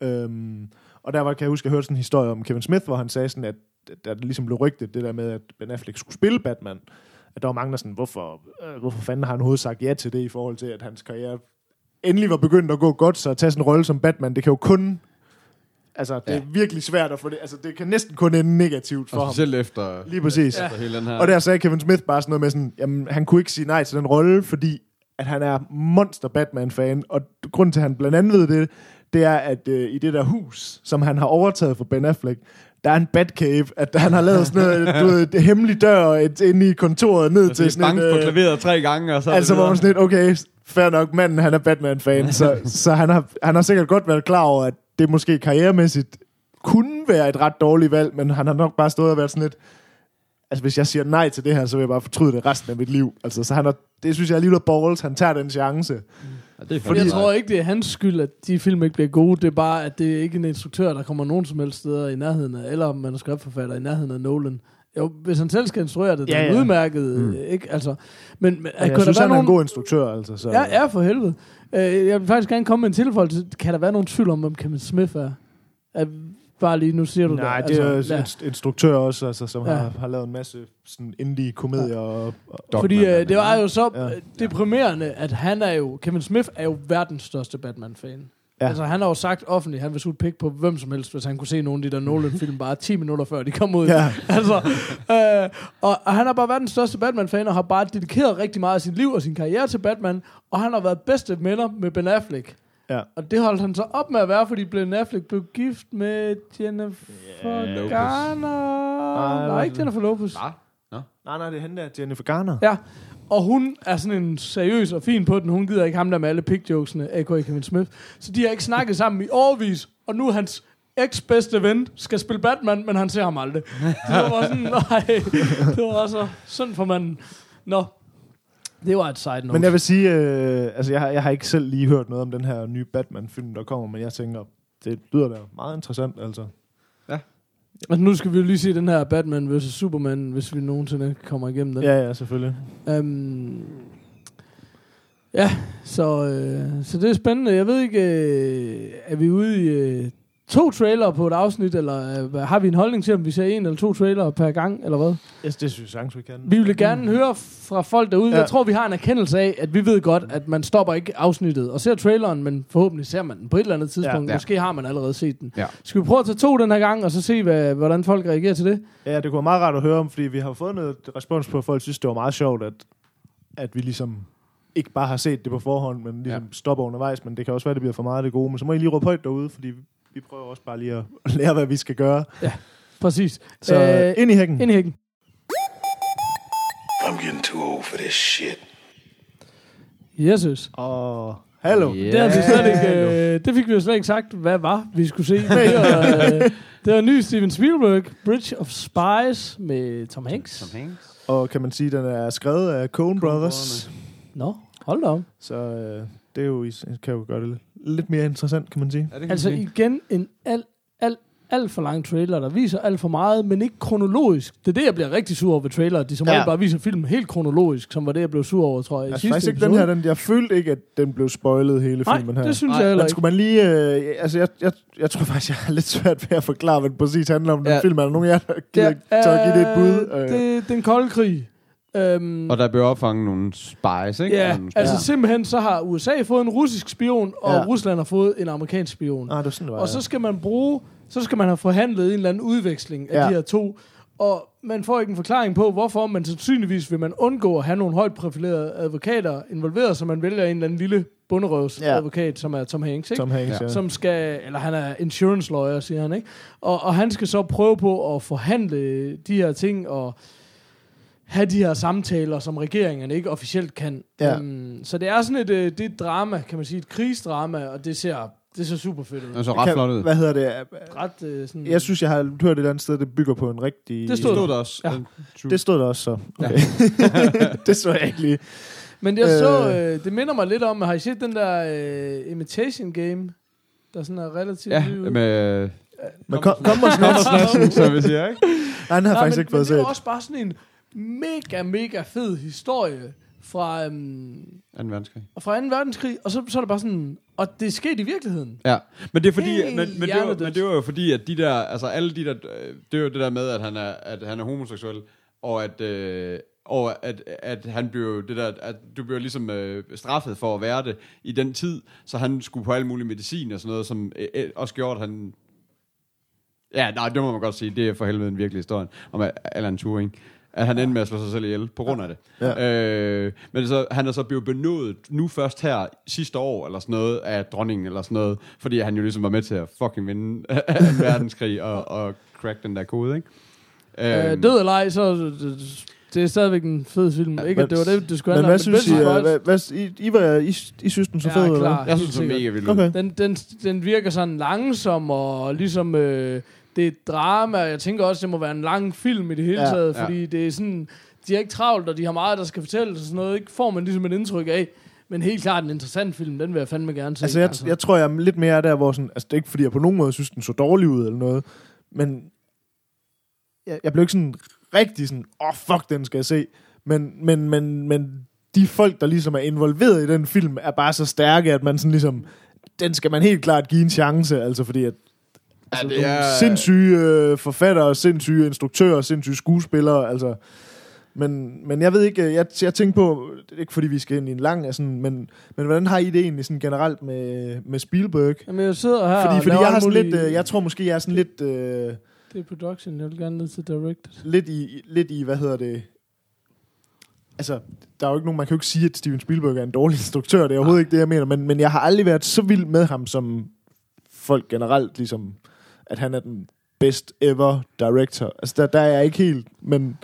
Øhm, og der var, kan jeg huske, jeg hørte sådan en historie om Kevin Smith, hvor han sagde sådan, at der det ligesom blev rygtet, det der med, at Ben Affleck skulle spille Batman, at der var mange, der sådan, hvorfor, øh, hvorfor fanden har han overhovedet sagt ja til det, i forhold til, at hans karriere endelig var begyndt at gå godt, så at tage sådan en rolle som Batman, det kan jo kun, altså, det Ja. er virkelig svært at få det, altså, det kan næsten kun ende negativt for Og ham. specielt efter, Lige præcis. efter hele den her... Og der sagde Kevin Smith bare sådan noget med sådan, jamen, han kunne ikke sige nej til den rolle, fordi at han er monster Batman-fan, og grunden til, at han blandt andet ved det, det er, at øh, i det der hus, som han har overtaget for Ben Affleck, der er en Batcave, at han har lavet sådan noget, du ved, det hemmelige dør et, inde i kontoret ned til sådan bank en, på øh, klaveret tre gange, og så... Altså, hvor man sådan lidt, okay, fair nok, manden han er Batman-fan, [LAUGHS] så, så han, har, han har sikkert godt været klar over, at det måske karrieremæssigt kunne være et ret dårligt valg, men han har nok bare stået og været sådan lidt, altså hvis jeg siger nej til det her, så vil jeg bare fortryde det resten af mit liv. Altså, så han har, det synes jeg alligevel er balls, han tager den chance. Ja, det er Fordi jeg tror ikke, det er hans skyld, at de film ikke bliver gode. Det er bare, at det er ikke en instruktør, der kommer nogen som helst steder i nærheden af, eller manuskriptforfatter i nærheden af Nolan. Jo, hvis han selv skal instruere det, det Ja, er ja. udmærket, mm. ikke? Altså, men, men kunne jeg der synes, være han er en nogen... god instruktør, altså. Så, Ja, ja, for helvede. Øh, jeg vil faktisk gerne komme med en tilføjelse. Kan der være nogen tvivl om, hvem Kevin Smith er? er bare lige, nu siger du Nej, det. det er altså, jo ja. en instruktør også, altså, som Ja. har, har lavet en masse sådan indie-komedier. Og, og, Dogman, Fordi øh, det var jo så Ja. ja. deprimerende, at han er jo, Kevin Smith er jo verdens største Batman-fan. Ja. Altså, han har jo sagt offentligt, at han vil suge pik på hvem som helst, hvis han kunne se nogle af de der Nolan-film bare 10 minutter før de kom ud. Ja. [LAUGHS] altså, øh, og, og han er bare verdens største Batman-fan, og har bare dedikeret rigtig meget af sit liv og sin karriere til Batman, og han har været bedste venner med Ben Affleck. Ja. Og det holdt han så op med at være, fordi Ben Affleck blev gift med Jennifer Yeah. Garner. Nej, Nej, ikke Jennifer Lopez. Nå. Nej, nej, det er hende der, Jennifer Garner. Ja, og hun er sådan en seriøs og fin på den. Hun gider ikke ham der med alle pick-jokesene, a.k.a. Kevin Smith. Så de har ikke snakket sammen i årvis, og nu er hans eks-bedste ven skal spille Batman, men han ser ham aldrig. Det var sådan, [LAUGHS] nej, det var så synd for manden. Nå, det var et side note. Men jeg vil sige, øh, altså jeg har, jeg har ikke selv lige hørt noget om den her nye Batman-film, der kommer, men jeg tænker, det lyder da meget interessant, altså. Altså, nu skal vi jo lige se den her Batman vs. Superman, hvis vi nogensinde kommer igennem den. Ja, ja, selvfølgelig. Um, ja, så, øh, så det er spændende. Jeg ved ikke, øh, er vi ude i øh, to trailer på et afsnit, eller øh, hvad- har vi en holdning til, om vi ser en eller to trailer per gang, eller hvad? Yes, det synes jeg sagtens, vi kan. Vi vil gerne høre fra folk derude. Ja. Jeg tror, vi har en erkendelse af, at vi ved godt, at man stopper ikke afsnittet og ser traileren, men forhåbentlig ser man den på et eller andet tidspunkt. Ja. Måske har man allerede set den. Ja. Skal vi prøve at tage to den her gang, og så se, hvad, hvordan folk reagerer til det? Ja, det kunne være meget rart at høre om, fordi vi har fået noget respons på, at folk synes, det var meget sjovt, at, at vi ligesom ikke bare har set det på forhånd, men ligesom ja. stopper undervejs, men det kan også være, at det bliver for meget af det gode. Men så må I lige råbe højt derude, fordi vi prøver også bare lige at [LAUGHS] lære, hvad vi skal gøre. Præcis. Så øh, ind i hækken. ind i hækken. I'm getting too old for this shit. Jesus. Og hallo. Yeah. Det, vi slet ikke, øh, det fik vi jo slet ikke sagt, hvad var vi skulle se. Det var, øh, det var en ny Steven Spielberg, Bridge of Spies med Tom Hanks. Tom Hanks. Og kan man sige, at den er skrevet af Coen Brothers. Nå, hold da op. Så øh, det er jo, kan jo gøre det lidt- lidt mere interessant, kan man sige. Er det Altså igen en alt, alt, alt for lang trailer, der viser alt for meget, men ikke kronologisk. Det er det, jeg bliver rigtig sur over ved trailer, de som Ja. ja. bare viser filmen helt kronologisk, som var det, jeg blev sur over, tror jeg. Altså, sidste faktisk ikke den her, den, jeg følte ikke, at den blev spoilet hele Nej, filmen her. det synes Nej, jeg heller ikke. skulle man lige... Øh, altså, jeg, jeg, jeg tror faktisk, jeg har lidt svært ved at forklare, hvad den præcis handler om. Den Ja. film er der nogen af jer, der gider Det ja, at give det et bud. øh, Øh, Det, den kolde krig. Øhm, Og der blev opfanget nogle spies, ikke? ja, Nogle altså Ja. simpelthen så har USA fået en russisk spion, og Ja. ja. Rusland har fået en amerikansk spion. ah, det var sådan, det var. Og så skal man bruge, så skal man have forhandlet en eller anden udveksling af Ja. ja. de her to. Og man får ikke en forklaring på, hvorfor, men sandsynligvis vil man undgå at have nogle højt profilerede advokater involveret, så man vælger en eller anden lille bunderøvs Ja. advokat, som er Tom Hanks, ikke? Tom Hanks, Ja. ja. som skal, eller han er insurance lawyer, siger han, ikke? Og, og han skal så prøve på at forhandle de her ting, og have de her samtaler, som regeringerne ikke officielt kan. Ja. Um, så det er sådan et, øh, det er et drama, kan man sige, et krigsdrama, og det ser, det ser super fedt ud. Det så ret flot ud. Hvad hedder det? Ret øh, sådan... Jeg synes, jeg har hørt et eller andet sted, det bygger på en rigtig... Det stod stod der også. Ja. Ja. True. Det stod der også så. Okay. [LAUGHS] det så jeg ikke lige. Men jeg så, Øh. øh, det minder mig lidt om, har I set den der øh, Imitation Game, der sådan er relativt Ja, ny med... Men kom, kom og snart. som vi siger, ikke? Nej, den har jeg faktisk men, ikke fået det er set. også bare sådan en mega, mega fed historie fra, øhm, Anden verdenskrig. fra 2. verdenskrig, og så, så er det bare sådan, og det er sket i virkeligheden. Ja, men det er fordi, Helt men, men, det var, men det var jo fordi, at de der, altså alle de der, det er jo det der med, at han er, at han er homoseksuel, og at, øh, og at, at han blev det der, at du blev ligesom øh, straffet for at være det i den tid, så han skulle på alle mulige medicin og sådan noget, som øh, øh, også gjorde, at han, ja, nej, det må man godt sige, det er for helvede en virkelig historie om Alan Turing. At han endte med at slå sig selv ihjel på grund af det. Ja. Øh, men så, han er så blevet benådet nu først her sidste år, eller sådan noget, af dronningen, eller sådan noget, fordi han jo ligesom var med til at fucking vinde en [LAUGHS] verdenskrig og, og crack den der kode, ikke? Øh, død eller ej, så det, er stadigvæk en fed film. ikke, at det var det, det skulle Men handle hvad synes I? Øh, Hvad, hvad, I, I, var, I, I synes den så Ja, fed, eller klar. hvad? Jeg synes, det er mega vildt. Okay. Den, den, den virker sådan langsom, og ligesom øh, det er drama. Jeg tænker også, det må være en lang film i det hele Ja, taget, ja. fordi det er sådan, de er ikke travlt, og de har meget, der skal fortælles og sådan noget. Ikke får man ligesom et indtryk af. Men helt klart en interessant film, den vil jeg fandme gerne se. Altså, jeg, jeg tror, jeg er lidt mere der, hvor sådan... Altså, det er ikke, fordi jeg på nogen måde synes, den så dårlig ud eller noget. Men jeg, jeg blev ikke sådan rigtig sådan, åh, oh, fuck, den skal jeg se. Men, men, men, men de folk, der ligesom er involveret i den film, er bare så stærke, at man sådan ligesom... Den skal man helt klart give en chance, altså fordi at... Altså, Ja, det er... sindssyge øh, forfattere, sindssyge instruktører, sindssyge skuespillere, altså... Men, men jeg ved ikke, øh, jeg, jeg tænker på, det er ikke fordi vi skal ind i en lang, altså, men, men hvordan har I det egentlig sådan generelt med, med Spielberg? Jamen, jeg sidder her Fordi, og fordi jeg har sådan muligt- lidt, øh, jeg tror måske, jeg er sådan lidt, øh, Det er production, jeg vil gerne ned til directed. lidt, i, lidt i, hvad hedder det, altså, der er jo ikke nogen, man kan jo ikke sige, at Steven Spielberg er en dårlig instruktør, det er overhovedet ikke det, jeg mener, men, men jeg har aldrig været så vild med ham, som folk generelt, ligesom, at han er den best ever director. Altså, der, der er jeg ikke helt, men...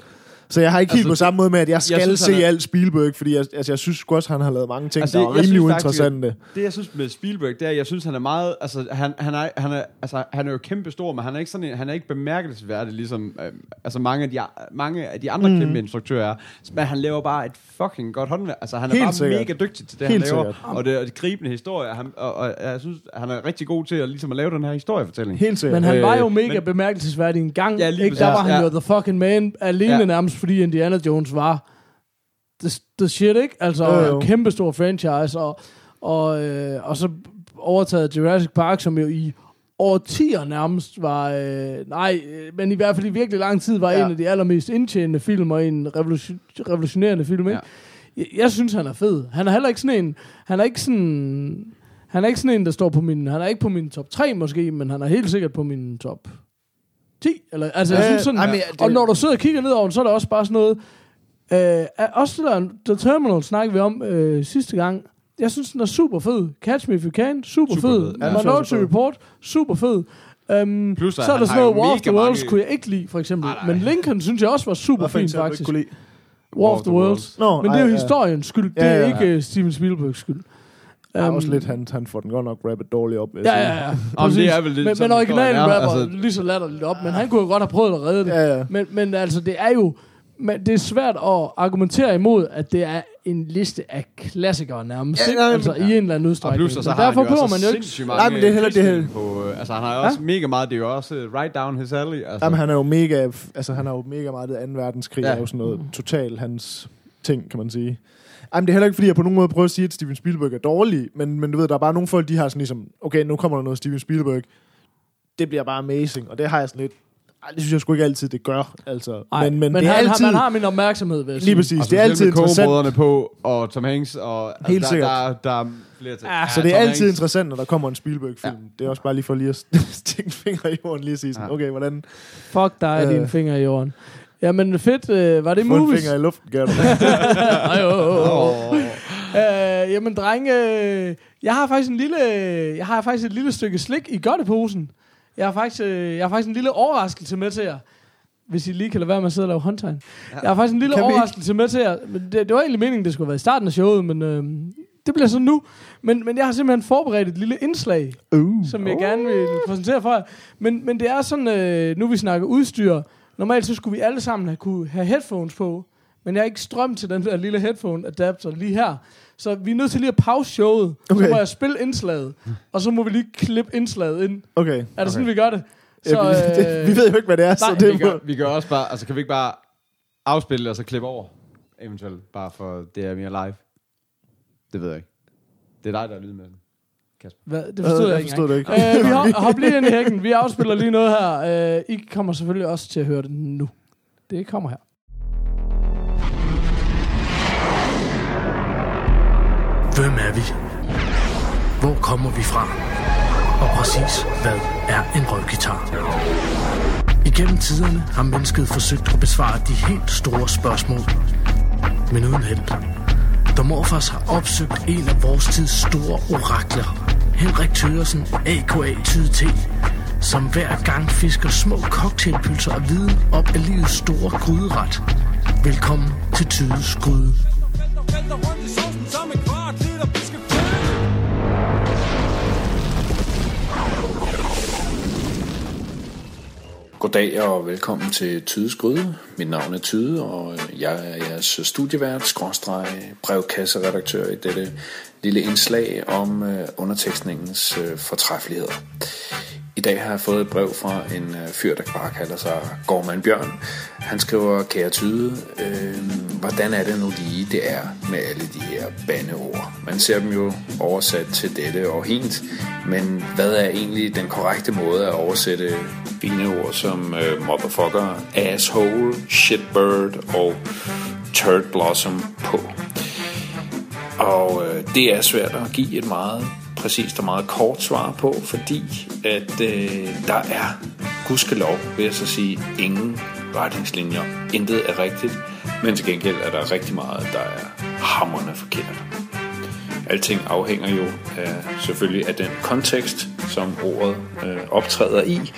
Så jeg har ikke altså, helt Altså, på samme måde med, at jeg skal jeg synes, se er- alt Spielberg, fordi jeg, altså, jeg synes også, han har lavet mange ting, Altså, altså, der er rimelig faktisk, uinteressante. Det, jeg synes med Spielberg, det er, at jeg synes, han er meget... Altså, han, han, er, han, er, altså, han er jo kæmpe stor, men han er ikke, sådan en, han er ikke bemærkelsesværdig, ligesom øh, altså mange, af de, mange af de andre mm. kæmpe instruktører er. Men han laver bare et fucking godt håndværk. Altså, han er Helt bare sikkert. mega dygtig til det, Helt han laver. sikkert. Og det er et gribende historie. Han, og, og, jeg synes, han er rigtig god til at, ligesom at lave den her historiefortælling. Helt sikkert. Men han Øh, var jo mega men- bemærkelsesværdig en gang. Ja, lige ikke? Der var han Ja. jo the fucking man, alene Ja. nærmest, fordi Indiana Jones var the, the shit, ikke? Altså, Jo, jo. en kæmpe stor franchise, og, og, øh, og så overtaget Jurassic Park, som jo i årtier nærmest var, øh, nej, øh, men i hvert fald i virkelig lang tid var Ja. ja. en af de allermest indtjenende film, og en revolution, revolutionerende film, ikke? Ja. Jeg, jeg synes, han er fed. Han er heller ikke sådan en, han er ikke sådan, han er ikke sådan en, der står på min, han er ikke på min top 3 måske, men han er helt sikkert på min top 10. Eller, altså, jeg Ja, synes sådan, ej, men jeg- det- og når du sidder og kigger ned over den, så er der også bare sådan noget, øh, er også det der, The Terminal snakkede vi om øh, sidste gang, jeg synes, den er super fed. Catch Me If You Can, super, Super fed. fed. Ja, Minority den er super fed. Report, super fed. Um, Plus, at så er der sådan noget War of the Worlds, mange- kunne jeg ikke lide, for eksempel. Nej, nej. Men Lincoln synes jeg også var super fin, faktisk. War of the Worlds. Nå, Men det er ej, jo ja. historiens skyld, det Ja, er ja, ikke øh, Steven Spielbergs skyld. Ja, Um, også lidt, han, han får den godt nok rappet dårligt op. Ja, ja, ja. Det er vel lidt men, men originalen er, rapper altså- lige så latterligt op, men han kunne jo godt have prøvet at redde det. Ja, ja. Men, men altså, det er jo... Men det er svært at argumentere imod, at det er en liste af klassikere nærmest, Ja, nej, altså i en eller anden Og udstrækning. plus, og så Men har derfor han jo altså man jo ikke... mange Nej, men det er heller- det er prisvindere på, øh, altså han har også mega meget, det er jo også øh, right down his alley. Altså. Jamen, han er jo mega, altså han har jo mega meget det 2. verdenskrig, Ja. ja. er jo sådan noget total hans ting, kan man sige. Jamen, det er heller ikke, fordi jeg på nogen måde prøver at sige, at Steven Spielberg er dårlig, men, men du ved, der er bare nogle folk, de har sådan ligesom, okay, nu kommer der noget Steven Spielberg, det bliver bare amazing, og det har jeg sådan lidt, ej, det synes jeg sgu ikke altid, det gør, altså. Ej, men, men, men det er han, altid, har, man har min opmærksomhed, jeg lige præcis, Og det er altid interessant. På, og Tom Hanks, og altså, Helt der, sikkert. Der, der, er flere ting. Ja, Så det er Tom altid Hanks. interessant, når der kommer en Spielberg-film. Ja. Det er også bare lige for lige at [LAUGHS] stikke fingre i jorden, lige at sige sådan, Ja. okay, hvordan Fuck dig Øh. dine fingre i jorden. Jamen fedt, øh, var det få en movies? finger i luften, gør du. Ej, jo. Åh. Øh, jamen, drenge, øh, jeg har faktisk en lille, jeg har faktisk et lille stykke slik i godteposen. Jeg har faktisk, øh, jeg har faktisk en lille overraskelse med til jer. Hvis I lige kan lade være med at sidde og lave håndtegn. Ja. Jeg har faktisk en lille Kan overraskelse med til jer. Det, det var egentlig meningen, det skulle være i starten af showet, men øh, det bliver så nu. Men, men jeg har simpelthen forberedt et lille indslag, Uh. som jeg gerne vil præsentere for jer. Men, men det er sådan, øh, nu vi snakker udstyr. Normalt så skulle vi alle sammen have, kunne have headphones på. Men jeg har ikke strøm til den der lille headphone adapter lige her. Så vi er nødt til lige at pause showet. Okay. Så må jeg spille indslaget. Og så må vi lige klippe indslaget ind. Okay. Er det okay. sådan, vi gør det? Så, ja, vi, [LAUGHS] det, øh, vi ved jo ikke, hvad det er, så nej, det Vi gør, vi gør også bare, altså kan vi ikke bare afspille og så klippe over? Eventuelt, bare for det er mere live. Det ved jeg ikke. Det er dig, der er lyd den. Hvad? Det forstod Øh, jeg, jeg ikke forstod det ikke. Øh, vi hop, hop lige ind i hækken. Vi afspiller lige noget her. Øh, I kommer selvfølgelig også til at høre det nu. Det kommer her. Hvem er vi? Hvor kommer vi fra? Og præcis, hvad er en røvgitar? Igennem tiderne har mennesket forsøgt at besvare de helt store spørgsmål. Men uden held. Da morfars har opsøgt en af vores tids store orakler, Henrik Thøgersen, a.k.a. Tid T., som hver gang fisker små cocktailpølser af viden op af livets store gryderet. Velkommen til Tydes Gryde. Goddag og velkommen til Tydes Gryde. Mit navn er Tyde, og øh, jeg er jeres studievært, skråstreg, brevkasseredaktør i dette lille indslag om øh, undertekstningens øh, fortræffeligheder. I dag har jeg fået et brev fra en fyr, der bare kalder sig Gorman Bjørn. Han skriver, kære tyde, øh, hvordan er det nu lige, det er med alle de her bandeord? Man ser dem jo oversat til dette og hint, men hvad er egentlig den korrekte måde at oversætte bandeord som øh, motherfucker, asshole, shitbird og turd blossom på? Og øh, det er svært at give et meget præcist og meget kort svar på, fordi at øh, der er, gudskelov, vil jeg så sige, ingen retningslinjer. Intet er rigtigt, men til gengæld er der rigtig meget, der er hammerne forkert. Alting afhænger jo af, selvfølgelig af den kontekst, som ordet øh, optræder i,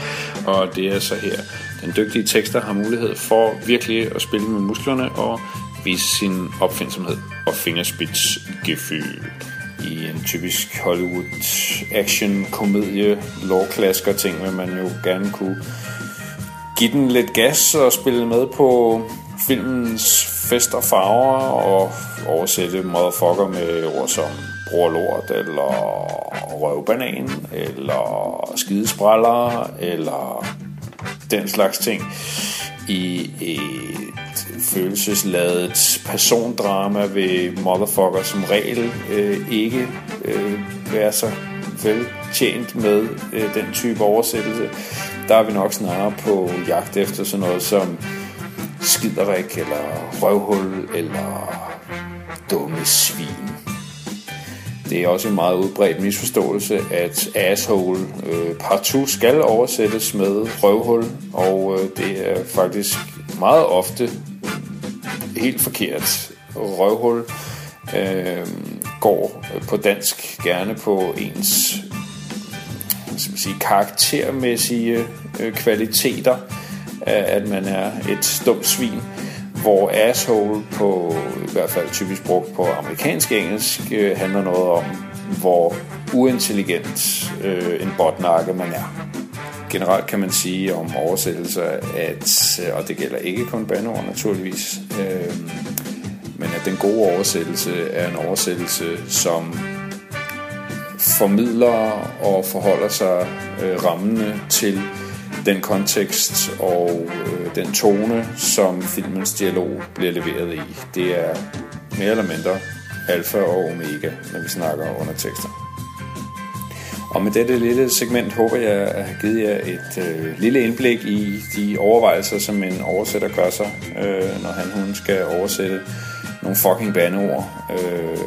og det er så her, den dygtige tekster har mulighed for virkelig at spille med musklerne og vise sin opfindsomhed og fingerspidsgefühl i en typisk Hollywood action komedie lovklasker ting vil man jo gerne kunne give den lidt gas og spille med på filmens fest og farver og oversætte motherfucker med ord som bror lort eller røvbanan eller skidespraller eller den slags ting i et følelsesladet persondrama vil motherfucker som regel øh, ikke øh, være så vel tjent med øh, den type oversættelse. Der er vi nok snarere på jagt efter sådan noget som skiderik eller røvhul eller dumme svin. Det er også en meget udbredt misforståelse, at asshole øh, partout skal oversættes med røvhul, og øh, det er faktisk meget ofte helt forkert. Røvhul øh, går på dansk gerne på ens skal man sige, karaktermæssige øh, kvaliteter, at man er et dumt svin, hvor asshole på, i hvert fald typisk brugt på amerikansk engelsk, øh, handler noget om, hvor uintelligent øh, en botnakke man er. Generelt kan man sige om oversættelser, at, øh, og det gælder ikke kun bandeord naturligvis, øh, men at den gode oversættelse er en oversættelse, som formidler og forholder sig øh, rammende til den kontekst og øh, den tone, som filmens dialog bliver leveret i. Det er mere eller mindre alfa og omega, når vi snakker undertekster. Og med dette lille segment håber jeg at have givet jer et øh, lille indblik i de overvejelser, som en oversætter gør sig, øh, når han hun skal oversætte nogle fucking bandeord. Øh,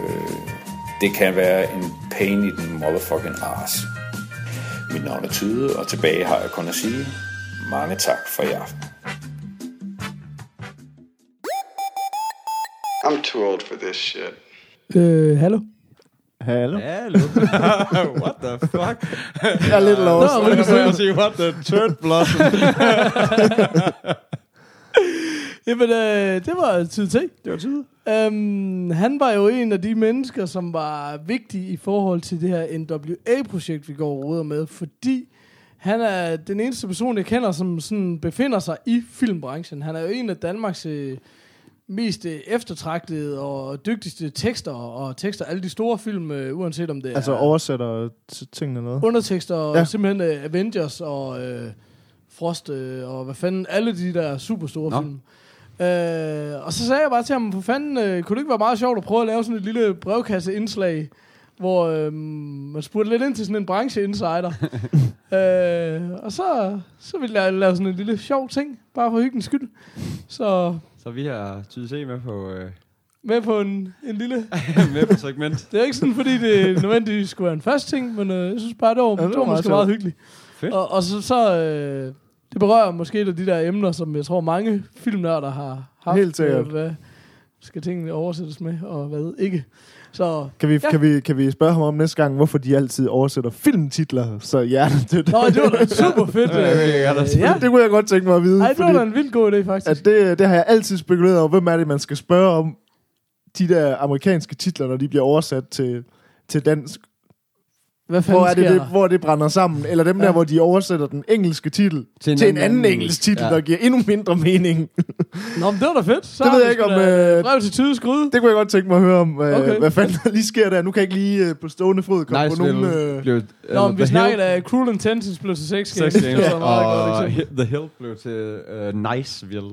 det kan være en pain i den motherfucking ass. Mit navn er Tyde, og tilbage har jeg kun at sige mange tak for i aften. I'm too old for this shit. Øh, hallo? Hallo? Hallo. [LAUGHS] What the fuck? Jeg er lidt lost. Nå, Så kan man sige, what the turd blossom. [LAUGHS] Jamen, øh, det var tid til. det var tid. Øhm, han var jo en af de mennesker, som var vigtig i forhold til det her NWA-projekt, vi går og med, fordi han er den eneste person, jeg kender, som sådan befinder sig i filmbranchen. Han er jo en af Danmarks øh, mest øh, eftertragtede og dygtigste tekster, og tekster alle de store film, øh, uanset om det Altså er oversætter t- tingene noget. undertekster, og Ja. simpelthen øh, Avengers og øh, Frost, øh, og hvad fanden, alle de der super store Nå. film. Øh, og så sagde jeg bare til ham, for fanden, øh, kunne det ikke være meget sjovt at prøve at lave sådan et lille brevkasse-indslag, hvor øh, man spurgte lidt ind til sådan en branche-insider. [LAUGHS] øh, og så, så ville jeg lave sådan en lille sjov ting, bare for hyggens skyld. Så Så vi har tydet se med på, øh, med på en, en lille... [LAUGHS] med på segment. Det er ikke sådan, fordi det nødvendigvis skulle være en fast ting, men øh, jeg synes bare, det var, det ja, det var var meget måske meget hyggeligt. Fedt. Og, og så, så øh, det berører måske et af de der emner, som jeg tror mange filmnørder har haft. Helt sikkert. øh, Hvad skal tingene oversættes med, og hvad ikke. Så, Kan vi, Ja. kan, vi, kan vi spørge ham om næste gang, hvorfor de altid oversætter filmtitler så hjernedødt? Nå, det var da super fedt. Ja, [LAUGHS] det øh, ja. Det kunne jeg godt tænke mig at vide. Ej, det var fordi da en vildt god idé, faktisk. at det, det har jeg altid spekuleret over. Hvem er det, man skal spørge om de der amerikanske titler, når de bliver oversat til, til dansk? Hvad Hvor er det, det, hvor det brænder sammen? Eller dem Ja. der, hvor de oversætter den engelske titel til en, til en anden engelsk titel, ja. der giver endnu mindre mening. Nå, men det var da fedt. Så Det ved jeg ikke, om, øh, Brev til. Det kunne jeg godt tænke mig at høre om, øh, Okay. hvad fanden der lige sker der. Nu kan jeg ikke lige øh, på stående fod komme Nice på nogen... Øh, blev... Nå, eller men vi snakkede af Cruel Intentions blev til Sex Games. Sex [LAUGHS] Det Games. godt og The Hill blev til uh, Niceville.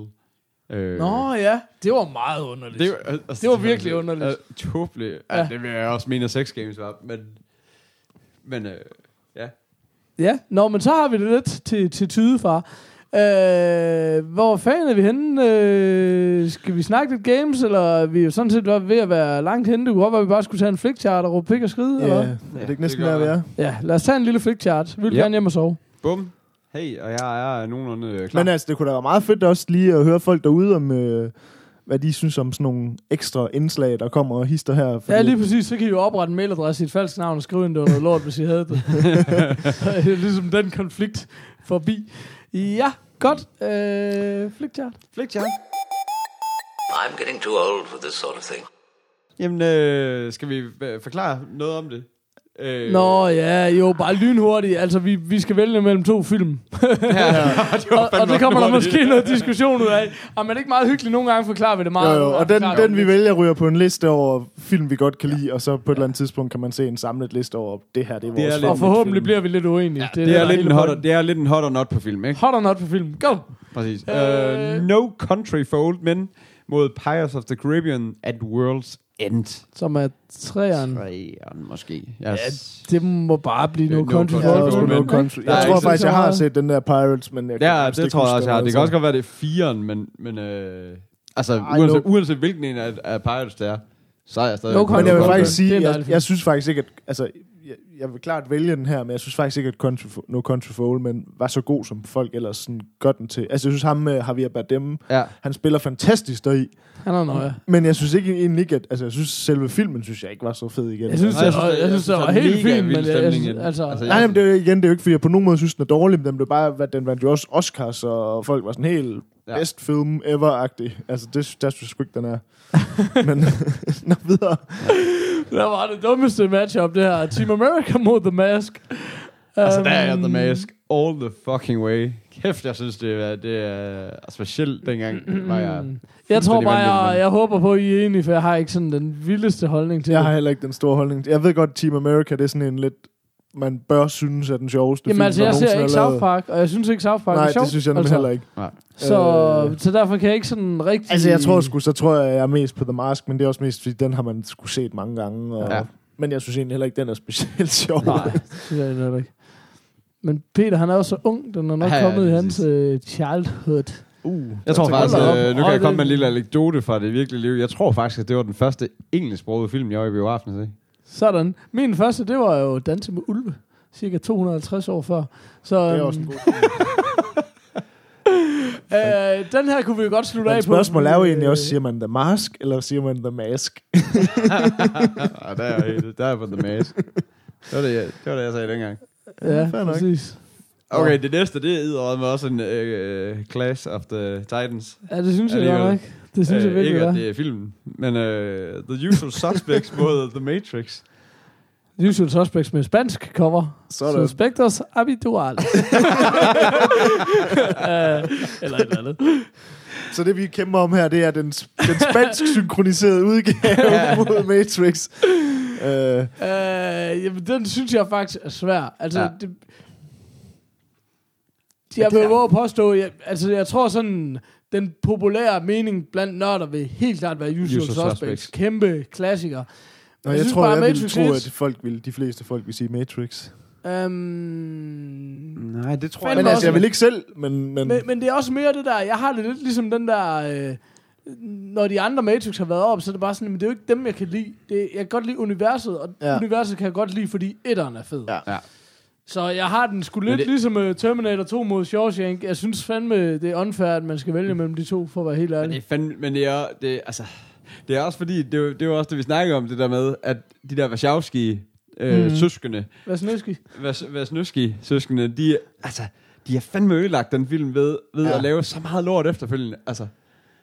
Øh, Nå ja, det var meget underligt. Det, var- altså, Det var virkelig underligt. Uh, tåbeligt. Ja. Ja. det vil jeg også mene, at Sex Games var. Men, men uh, ja. Ja, nå, men så har vi det lidt til, til tyde, far. Øh, hvor fanden er vi henne? Øh, skal vi snakke lidt games, eller er vi jo sådan set var ved at være langt henne? Det kunne godt være, at vi bare skulle tage en flickchart og råbe pik og skride, ja, eller? er det ikke næsten det der, vi er? Ja, lad os tage en lille flickchart. Vi vil Ja. gerne hjem og sove. Bum. Hey, og jeg er nogenlunde øh, klar. Men altså, det kunne da være meget fedt også lige at høre folk derude om, øh, hvad de synes om sådan nogle ekstra indslag, der kommer og hister her. Ja, lige præcis. Så kan I jo oprette en mailadresse i et falsk navn og skrive ind, det var noget lort, hvis I havde det. [LAUGHS] Så er det ligesom den konflikt forbi. Ja, godt. Øh, flickchart. Flickchart. I'm getting too old for this sort of thing. Jamen, øh, skal vi øh, forklare noget om det? Øh, Nå ja, jo, bare lynhurtigt. Altså, vi, vi skal vælge mellem to film. ja, [LAUGHS] det var og, og det kommer der måske noget diskussion ud af. Og men er det ikke meget hyggeligt? Nogle gange forklarer vi det Jo, meget. jo, og den, den det vi vælger ryger på en liste over film, vi godt kan lide, og så på et eller andet tidspunkt kan man se en samlet liste over, det her, det er vores Det er lidt- Og forhåbentlig bliver vi lidt uenige. Ja, det, det, er lidt en hot, det er lidt en hot or not på film, ikke? Hot or not på film. Go! Præcis. Uh, no Country for Old Men mod Pirates of the Caribbean at World's End. Som er træeren. Træeren måske. Yes. Ja, det må bare blive Det no No country Country Ja. No Country. Jeg tror faktisk, jeg har set den der Pirates, men jeg Ja, det ikke tror jeg også, jeg har. Det kan også godt være, det er firen, men, men øh, altså, Ej, uanset, no- uanset hvilken en af, af Pirates det er, så er jeg stadig... No Men jeg vil faktisk. Det er sige, jeg, jeg synes faktisk ikke, at... Altså, jeg, jeg vil klart vælge den her, men jeg synes faktisk ikke, at Country No Country for Old Men var så god, som folk ellers sådan gør den til. Altså, jeg synes ham med Javier Bardem, Ja. han spiller fantastisk deri. Han er nøje. Men jeg synes ikke egentlig ikke, at... Altså, jeg synes selve filmen, synes jeg ikke var så fed igen. Jeg synes, Nej, jeg, jeg synes, jeg, det- synes, det synes, var er helt fint, men jeg, den. altså, Altså, Nej, men det er igen, det er jo ikke, fordi jeg på nogen måde synes, den er dårlig, men den blev bare, hvad den vandt jo også Oscars, og folk var sådan helt Ja. best film ever-agtig. Altså, det, der synes jeg sgu ikke, den er. [LAUGHS] men, [LAUGHS] nå, videre. der var det dummeste matchup, det her. Team America mod The Mask. Altså, der er The Mask all the fucking way. Kæft, jeg synes, det er, det er specielt dengang, var jeg... Jeg tror bare, jeg, jeg håber på, at I er enige, for jeg har ikke sådan den vildeste holdning til Jeg det. har heller ikke den store holdning. Jeg ved godt, Team America, det er sådan en lidt, man bør synes er den sjoveste Jamen film, altså, jeg ser ikke er. South Park, og jeg synes ikke, South Park Nej, er sjovt. det synes jeg nemlig altså. heller ikke. Så, Øh. så derfor kan jeg ikke sådan rigtig... Altså, jeg tror sgu, så tror jeg, jeg er mest på The Mask, men det er også mest, fordi den har man sgu set mange gange. Og, Ja. ja. Men jeg synes egentlig heller ikke, den er specielt [LAUGHS] sjov. Nej, det synes jeg heller ikke. Men Peter, han er jo så ung, den er nok Ja, ja, kommet i præcis. hans øh, childhood. Uh, Jeg tror faktisk, øh, nu kan jeg komme med en lille anekdote fra det virkelige liv. Jeg tror faktisk, at det var den første engelsksprogede film, jeg var i biografen at se. Sådan. Min første, det var jo Danse med Ulve. Cirka 250 år før. Så det er øhm, også en god [LAUGHS] øh, den her kunne vi jo godt slutte af på. spørgsmålet er jo egentlig Øh, også, siger man The Mask, eller siger man The Mask? [LAUGHS] Ja, der er jeg, der er på The Mask. Det var det, jeg, det var det, jeg sagde dengang. Ja, Fair nok. præcis. Okay, det næste, det er med også en uh, Clash of the Titans. Ja, det synes jeg Alligevel. Det synes jeg Øh, virkelig, ikke, det at er. det er filmen, men uh, The Usual Suspects [LAUGHS] mod The Matrix. Usual Suspects med spansk cover. Sådan. Suspectos habitual. uh, [LAUGHS] eller et eller andet. Så det vi kæmper om her, det er den, den spansk synkroniserede udgave [LAUGHS] mod Matrix. Uh, Uh, jamen, den synes jeg faktisk er svær. Altså, Ja. det, jeg vil våge påstå, jeg, altså jeg tror sådan, den populære mening blandt nørder vil helt klart være Usual, Usual Suspects. Suspects. Kæmpe klassiker. og Jeg jeg, synes tror, bare, jeg ville Matrix tro, er- at folk vil, de fleste folk vil sige Matrix. Um, Nej, det tror jeg Men også- altså, jeg vil ikke selv, men... men men, men det er også mere det der, jeg har det lidt ligesom den der, øh, når de andre Matrix har været op, så er det bare sådan, men det er jo ikke dem, jeg kan lide. Det, jeg kan godt lide universet, og ja. universet kan jeg godt lide, fordi etteren er fed. Ja. Ja. Så jeg har den sgu lidt det- ligesom uh, Terminator 2 mod Shawshank. Jeg synes fandme, det er unfair, at man skal vælge mellem de to, for at være helt Men det ærlig. er, fandme, men det er, det, altså, det er også fordi, det er, det er også det, vi snakker om, det der med, at de der Wachowski øh, mm. søskende, Hvad snøski? Vasnøski søskende, de, er- altså, de har fandme ødelagt den film ved, ved ja. at lave så meget lort efterfølgende. Altså,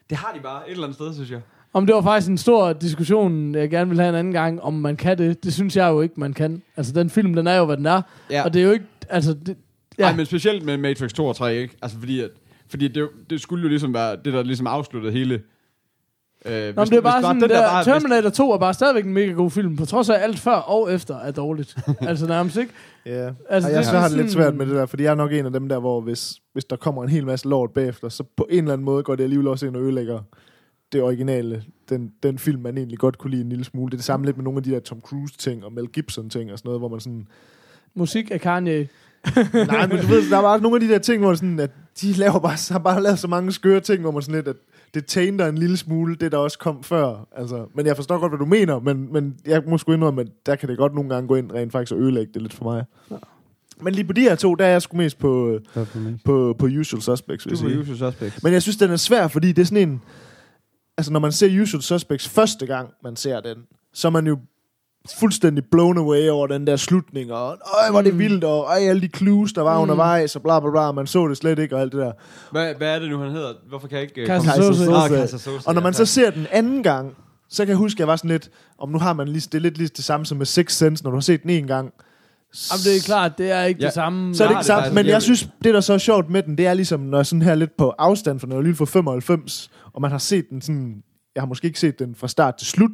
det har de bare et eller andet sted, synes jeg. Om det var faktisk en stor diskussion, jeg gerne vil have en anden gang, om man kan det. Det synes jeg jo ikke, man kan. Altså, den film, den er jo, hvad den er. Ja. Og det er jo ikke... Altså, det, Ja. Ej, men specielt med Matrix 2 og 3, ikke? Altså, fordi, at, fordi det, det skulle jo ligesom være det, der ligesom afsluttede hele... Øh, Nå, men det er bare sådan, der, der bare, Terminator 2 er bare stadigvæk en mega god film, på trods af at alt før og efter er dårligt. [LAUGHS] altså nærmest ikke. Ja, Altså, altså, det jeg er så har det lidt svært med det der, fordi jeg er nok en af dem der, hvor hvis, hvis der kommer en hel masse lort bagefter, så på en eller anden måde går det alligevel også ind og ødelægger det originale, den, den film, man egentlig godt kunne lide en lille smule. Det er det samme lidt med nogle af de der Tom Cruise-ting og Mel Gibson-ting og sådan noget, hvor man sådan... Musik af Kanye. [LAUGHS] Nej, men du ved, der er bare nogle af de der ting, hvor sådan, at de laver bare, har bare lavet så mange skøre ting, hvor man sådan lidt, at det tainter en lille smule, det der også kom før. Altså, men jeg forstår godt, hvad du mener, men, men jeg må sgu indrømme, at der kan det godt nogle gange gå ind rent faktisk og ødelægge det lidt for mig. Ja. Men lige på de her to, der er jeg sgu mest på, på, på Usual Suspects, Du jeg er usual suspect. Men jeg synes, den er svær, fordi det er sådan en... Altså, når man ser Usual Suspects første gang, man ser den, så er man jo fuldstændig blown away over den der slutning, og øj, hvor er det vildt, og øj, alle de clues, der var mm. undervejs, og bla bla bla, man så det slet ikke, og alt det der. Hvad, hvad er det nu, han hedder? Hvorfor kan jeg ikke... øh, Kaiser Soze. Ah, Kaiser Og når man så ser den anden gang, så kan jeg huske, at jeg var sådan lidt, om nu har man lige, det er lidt lige det samme som med Six Sense, når du har set den en gang, Jamen, det er klart, det er ikke Ja. det samme. så er det ikke samme. Men jeg- synes, det der så er sjovt med den, det er ligesom, når jeg sådan her lidt på afstand, jeg er lige fra 95, og man har set den sådan, jeg har måske ikke set den fra start til slut,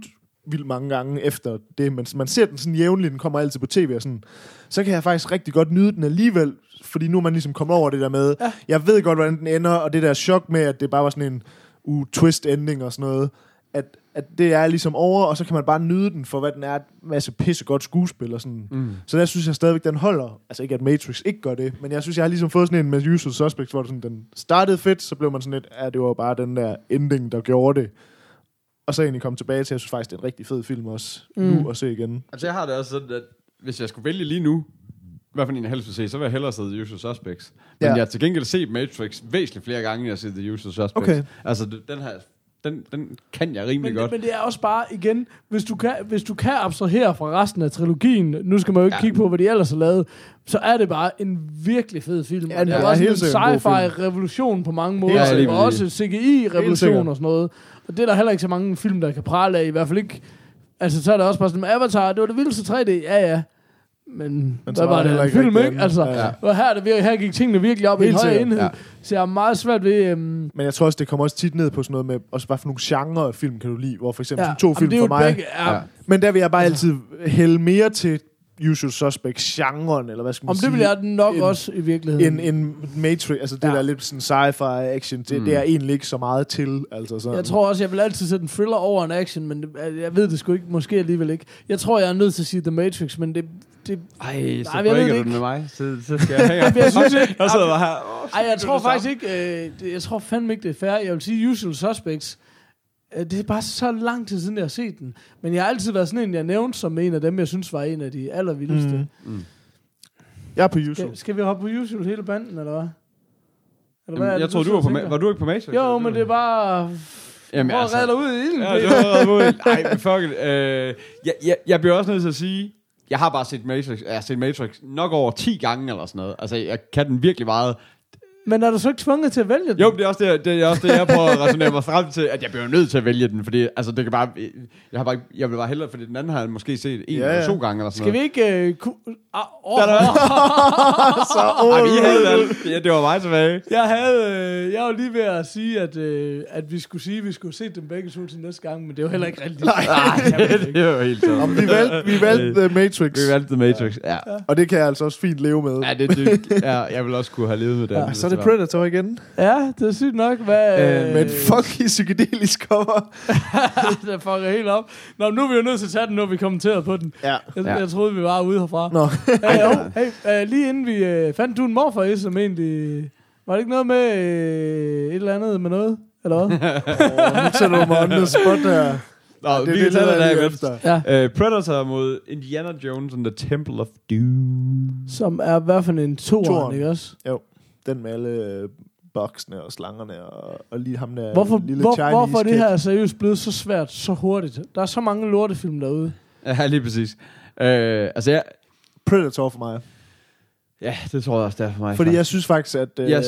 vildt mange gange efter det, men man ser den sådan jævnligt, den kommer altid på tv og sådan, så kan jeg faktisk rigtig godt nyde den alligevel, fordi nu er man ligesom kommet over det der med, ja. jeg ved godt, hvordan den ender, og det der chok med, at det bare var sådan en uh, twist ending og sådan noget, at, at det er ligesom over, og så kan man bare nyde den for, hvad den er, en masse pissegodt skuespil og sådan. Mm. Så der synes jeg stadigvæk, den holder. Altså ikke, at Matrix ikke gør det, men jeg synes, jeg har ligesom fået sådan en med Usual Suspects, hvor det sådan, den startede fedt, så blev man sådan lidt, ja, det var bare den der ending, der gjorde det. Og så egentlig komme tilbage til, jeg synes faktisk, det er en rigtig fed film også, mm. nu at se igen. Altså, jeg har det også sådan, at hvis jeg skulle vælge lige nu, hvad for en jeg helst vil se, så vil jeg hellere se The Usual Suspects. Men Ja. jeg har til gengæld set Matrix væsentligt flere gange, end jeg har set The Usual Suspects. Okay. Altså, den her, den, den kan jeg rimelig Men, godt. men det er også bare, igen, hvis du, kan, hvis du kan abstrahere fra resten af trilogien, nu skal man jo ikke Ja. ja. kigge på, hvad de ellers har lavet, så er det bare en virkelig fed film. Ja, det er er også helt en sci-fi-revolution på mange måder, Ja, og også CGI-revolution og sådan noget. Og det er der heller ikke så mange film, der kan prale af, i hvert fald ikke. Altså, så er det også bare sådan, Avatar, det var det vildeste 3D, ja ja. Men, Men så hvad var det en ikke film, ikke? Altså, Ja, og her, er det virkelig, her gik tingene virkelig op i en Helt sikkert, enhed. ja. Så jeg er meget svært ved... Øhm, Men jeg tror også, det kommer også tit ned på sådan noget med, også bare for nogle genrer af film kan du lide, hvor for eksempel ja, to jamen, film det er for mig. Begge, ja. Men der vil jeg bare altid hælde mere til Usual Suspects-genren, eller hvad skal man Om sige? det vil jeg nok en- også i virkeligheden. En, en Matrix, altså det Ja. der er lidt sådan sci-fi action, det, mm. det er egentlig ikke så meget til. Altså sådan. Jeg tror også, jeg vil altid sætte en thriller over en action, men det, jeg ved det sgu ikke, måske alligevel ikke. Jeg tror, jeg er nødt til at sige The Matrix, men det... det Ej, så Nej, jeg du ikke. den med mig. Så, så skal jeg have jeg synes ikke- Jeg sidder bare her. Åh, ej, jeg er tror faktisk ikke... Øh, det, jeg tror fandme ikke, det er fair. Jeg vil sige Usual Suspects. Øh, det er bare så lang tid siden, jeg har set den. Men jeg har altid været sådan en, jeg nævnte som en af dem, jeg synes var en af de allervildeste. Mm. Mm. Jeg er på Usual. Skal, skal vi hoppe på Usual hele banden, eller hvad? Eller Jamen, er det, jeg tror, du sidder var på, Ma- var du ikke på Matrix? Jo, men det er bare... Jamen, Prøv at redde dig ud i ilden. Ja, det var reddet ud. Ej, men fuck it. Øh, jeg, jeg, jeg bliver også nødt til at sige, jeg har bare set Matrix, jeg har set Matrix nok over 10 gange eller sådan noget. Altså, jeg kan den virkelig meget. Men er du så ikke tvunget til at vælge den? Jo, det er også det, det, er også det jeg prøver at resonere mig frem til, at jeg bliver nødt til at vælge den, fordi altså, det kan bare, jeg, har bare, jeg vil bare hellere, fordi den anden har jeg måske set en Ja, eller ja. to gange eller sådan Skal vi ikke... Øh, ku- ah, oh, [LAUGHS] så, oh, Ej, vi havde alt. Ja, det var mig tilbage. Jeg havde, øh, jeg var lige ved at sige, at, øh, at vi skulle sige, at vi skulle se dem begge to til næste gang, men det er jo heller ikke rigtigt. [LAUGHS] Nej, [LAUGHS] det var helt så. Om vi valgte, vi valgte The Matrix, Vi valgte The Matrix, ja. og det kan jeg altså også fint leve med. Ja, det, det, ja, jeg vil også kunne have levet med det. Ja, så er det Predator igen, Ja, det er sygt nok, hvad... øh, med et fucking psykedelisk cover. [LAUGHS] der fucker helt op. Nå, nu er vi jo nødt til at tage den, nu har vi kommenteret på den. Ja. Jeg, Ja. jeg troede, vi var ude herfra. Nå. [LAUGHS] hey, oh, hey, uh, lige inden vi... Uh, fandt du en morfar som egentlig... Var det ikke noget med uh, et eller andet med noget? Eller hvad? [LAUGHS] Oh, nu sætter du mig spot her. Nå, det er vi det, kan tage det der efter. ja. Uh, Predator mod Indiana Jones and the Temple of Doom. Som er i hvert fald en Toeren. ikke også? Den med alle øh, boksene og slangerne og, og lige ham der Hvorfor, lille hvor, Chinese hvorfor er det her seriøst blevet så svært så hurtigt? Der er så mange lortefilm derude. Ja, lige præcis. Uh, altså, jeg, Predator for mig. ja, det tror jeg også, det er for mig. Fordi jeg faktisk. synes faktisk, at øh, Yes.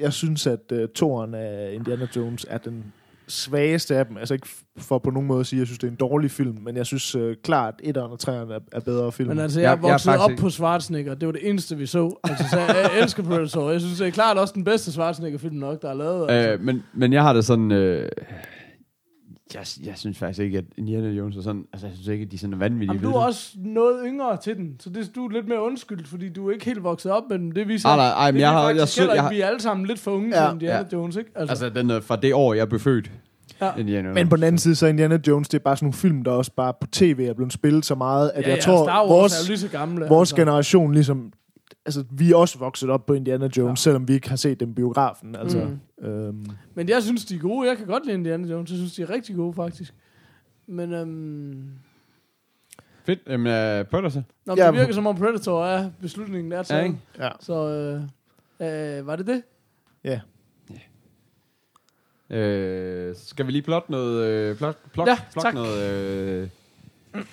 jeg synes, at øh, toren af Indiana Jones er den svageste af dem. Altså ikke for på nogen måde at sige, at jeg synes, det er en dårlig film, men jeg synes øh, klart, at 1'eren og 3'eren er, er bedre film. Men altså, Jeg- jeg, jeg jeg voksede faktisk op ikke- på Schwarzenegger. Det var det eneste, vi så. Altså, så jeg, jeg elsker Predator. Jeg synes, det er klart også den bedste Schwarzenegger-film nok, der er lavet. Altså. Øh, men, men jeg har det sådan... Øh, jeg, jeg synes faktisk ikke, at Indiana Jones er sådan... Altså, jeg synes ikke, at de er sådan vanvittige. Jamen, du er også noget yngre til den, så det, du er lidt mere undskyldt, fordi du er ikke helt vokset op med den. Det viser, Ah, nej, ej, men det jeg har- faktisk jeg heller jeg har- vi er alle sammen lidt for unge Ja, til Indiana ja. Jones, ikke? Altså, Altså, den er fra det år, jeg blev født. Ja. Indiana Jones. Men på den anden side, så er Indiana Jones, det er bare sådan nogle film, der også bare på tv er blevet spillet så meget, at ja, jeg ja, tror, vores, er lige så gamle. vores altså. generation ligesom... Altså, vi er også vokset op på Indiana Jones, Ja. ja. selvom vi ikke har set dem biografen. Altså, Mm. øhm, Men jeg synes, de er gode. Jeg kan godt lide Indiana Jones. Jeg synes, de er rigtig gode, faktisk. Men øhm, Fedt. Jamen, uh, Predator. når Ja, det virker som om Predator er beslutningen, der er Ja, ikke? ja. Så øh, øh, var det det? ja. Øh, skal vi lige plotte noget... Øh, plot, plot, Ja, plot tak. noget...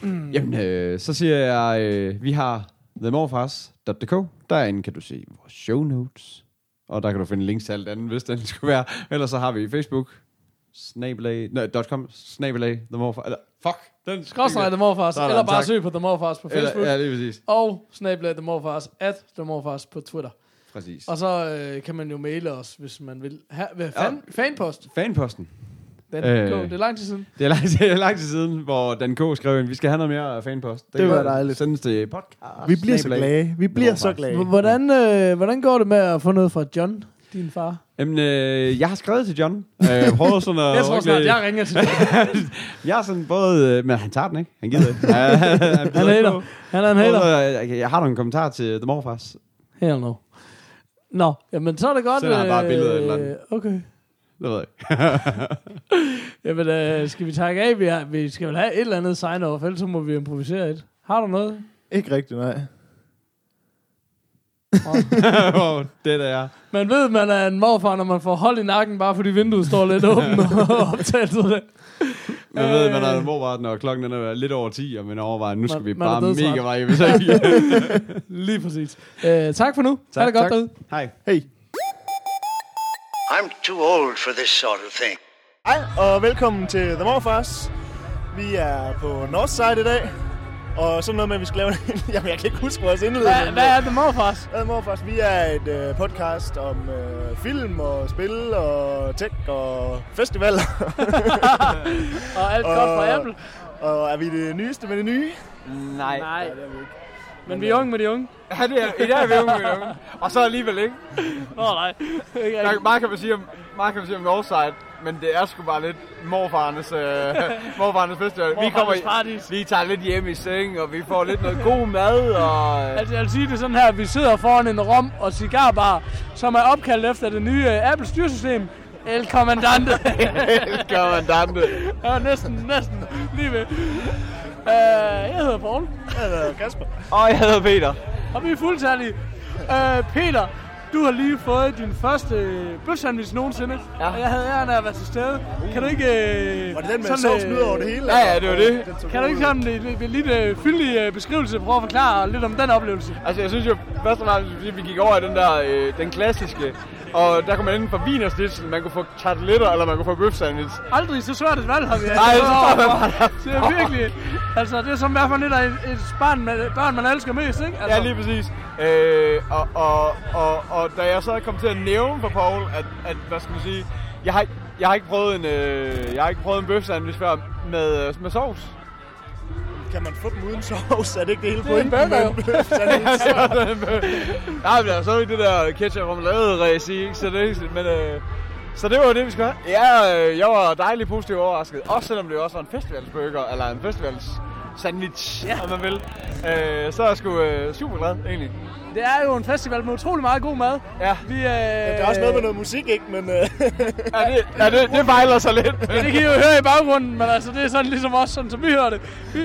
Øh, jamen, øh, så siger jeg, øh, vi har themorfars.dk. Derinde kan du se vores show notes. Og der kan du finde links til alt andet, hvis den [LAUGHS] skulle være. Ellers så har vi Facebook. Snabelag, nej, .com, snabelag, themorfars, eller, fuck, den Skråstrej The Morfars, eller bare tak. søg på The Morfars på Facebook. Eller, ja, det er præcis. Og snablag The Morfars, at The Morfars på Twitter. Præcis. Og så øh, kan man jo maile os, hvis man vil. Her, hvad, fan, fanpost. Fanposten. Den, Øh. øh, det er lang tid siden. Det er lang, [LAUGHS] det er lang tid siden, hvor Dan K. skrev ind, vi skal have noget mere fanpost. Det kan var dejligt. Sendes til podcast. Vi bliver så glade. Vi bliver så glade. Hvordan, øh, hvordan går det med at få noget fra John, din far? Jamen, øh, jeg har skrevet til John. Øh, jeg prøver sådan at... [LAUGHS] Jeg tror snart, jeg ringer til John. [LAUGHS] Jeg er sådan både... Øh, men han tager den ikke. Han gider ikke. Han, han, Han er hater. Han er en hater. Jeg, jeg har du en kommentar til The Morfars? Hell no. Nå, jamen så er det godt. Sender han bare et billede af et eller andet. øh, Okay. Det ved jeg. [LAUGHS] Jamen, øh, skal vi takke af? Vi, har, vi skal vel have et eller andet sign-off, ellers så må vi improvisere et. Har du noget? Ikke rigtigt, nej. Wow, [LAUGHS] det der er. Man ved, man er en morfar, når man får hold i nakken, bare fordi vinduet står lidt [LAUGHS] åbent og optagelset det. Man ved, Øh. man er morfar, når klokken den er lidt over 10, og man overvejer, nu skal Man- vi man bare mega meget hvis ikke. Lige præcis. Øh, tak for nu. Tak, ha' det godt tak. derude. Hej. Hey. I'm too old for this sort of thing. Hej, og velkommen til The Morfars. Vi er på Northside i dag. Og sådan noget med, at vi skal lave en... [LAUGHS] Jamen, jeg kan ikke huske vores indledning. Hvad, hvad er det morfars? The Morfars, vi er et øh, podcast om øh, film og spil og tech og festivaler. [LAUGHS] [LAUGHS] Og alt godt fra Apple. Og er vi det nyeste med det nye? Nej. Nej, det er vi ikke. Men vi er unge med de unge. Ja, det er, i dag er vi unge, vi er unge. Og så alligevel ikke. Nå nej, ikke Der, meget, kan man sige om, meget kan man sige om Northside, men det er sgu bare lidt morfarnes, øh, [LAUGHS] morfarnes festival. vi kommer Morfarnes i, paradis. vi tager lidt hjem i seng, og vi får lidt noget god mad, og... Øh, Altså jeg vil sige det sådan her, vi sidder foran en rom og cigarbar, som er opkaldt efter det nye uh, Apple styresystem. El Commandante. Kommandante. [LAUGHS] ja, næsten, næsten lige ved. Uh, jeg hedder Paul, Jeg hedder Kasper. Og jeg hedder Peter. og vi er fuldtallige. Uh, Peter, du har lige fået din første øh, bøfsandwich nogensinde, ja. og jeg havde æren af at være til stede. Kan du ikke... Uh, Var det den med sovs ud over det hele? Ja, ja, det var det. Kan du ikke sådan en lidt, lidt uh, fyldig uh, beskrivelse prøve at forklare lidt om den oplevelse? Altså, jeg synes jo, først og fremmest, fordi vi gik over i den der, øh, den klassiske, og der kunne man enten få vin og snitsel, man kunne få tarteletter, eller man kunne få bøf sandwich. Aldrig så svært et valg har vi. Nej, så jeg bare, Det er virkelig, altså det er som i hvert fald lidt af et, et barn, man, børn, man elsker mest, ikke? Altså, Ja, lige præcis. Øh, og, og, og, og da jeg så kom til at nævne for Paul, at, at hvad skal man sige, jeg har, ikke- jeg har ikke prøvet en, øh, jeg har ikke prøvet en bøf sandwich før med, øh, med sovs. Kan man få dem uden sovs? Er det ikke det hele Det er en pointen bøf-sandwich? [LAUGHS] Nej, men der er så ikke det der ketchup remoulade i, ikke? Så det, er ikke- men, øh, så det var det, vi skulle have. Ja, øh, jeg var dejligt positivt overrasket. Også selvom det også var en festivalsburger, eller en festivals sandwich, ja. om man vil. Øh, så er jeg sgu øh, super glad, egentlig. Det er jo en festival med utrolig meget god mad. Ja, Vi, øh, Der er også noget med noget musik, ikke? Men øh, [LAUGHS] ja det, ja, det, det fejler sig lidt. Ja, det kan I jo høre i baggrunden, men altså det er sådan ligesom os, sådan som vi hører det. Vi,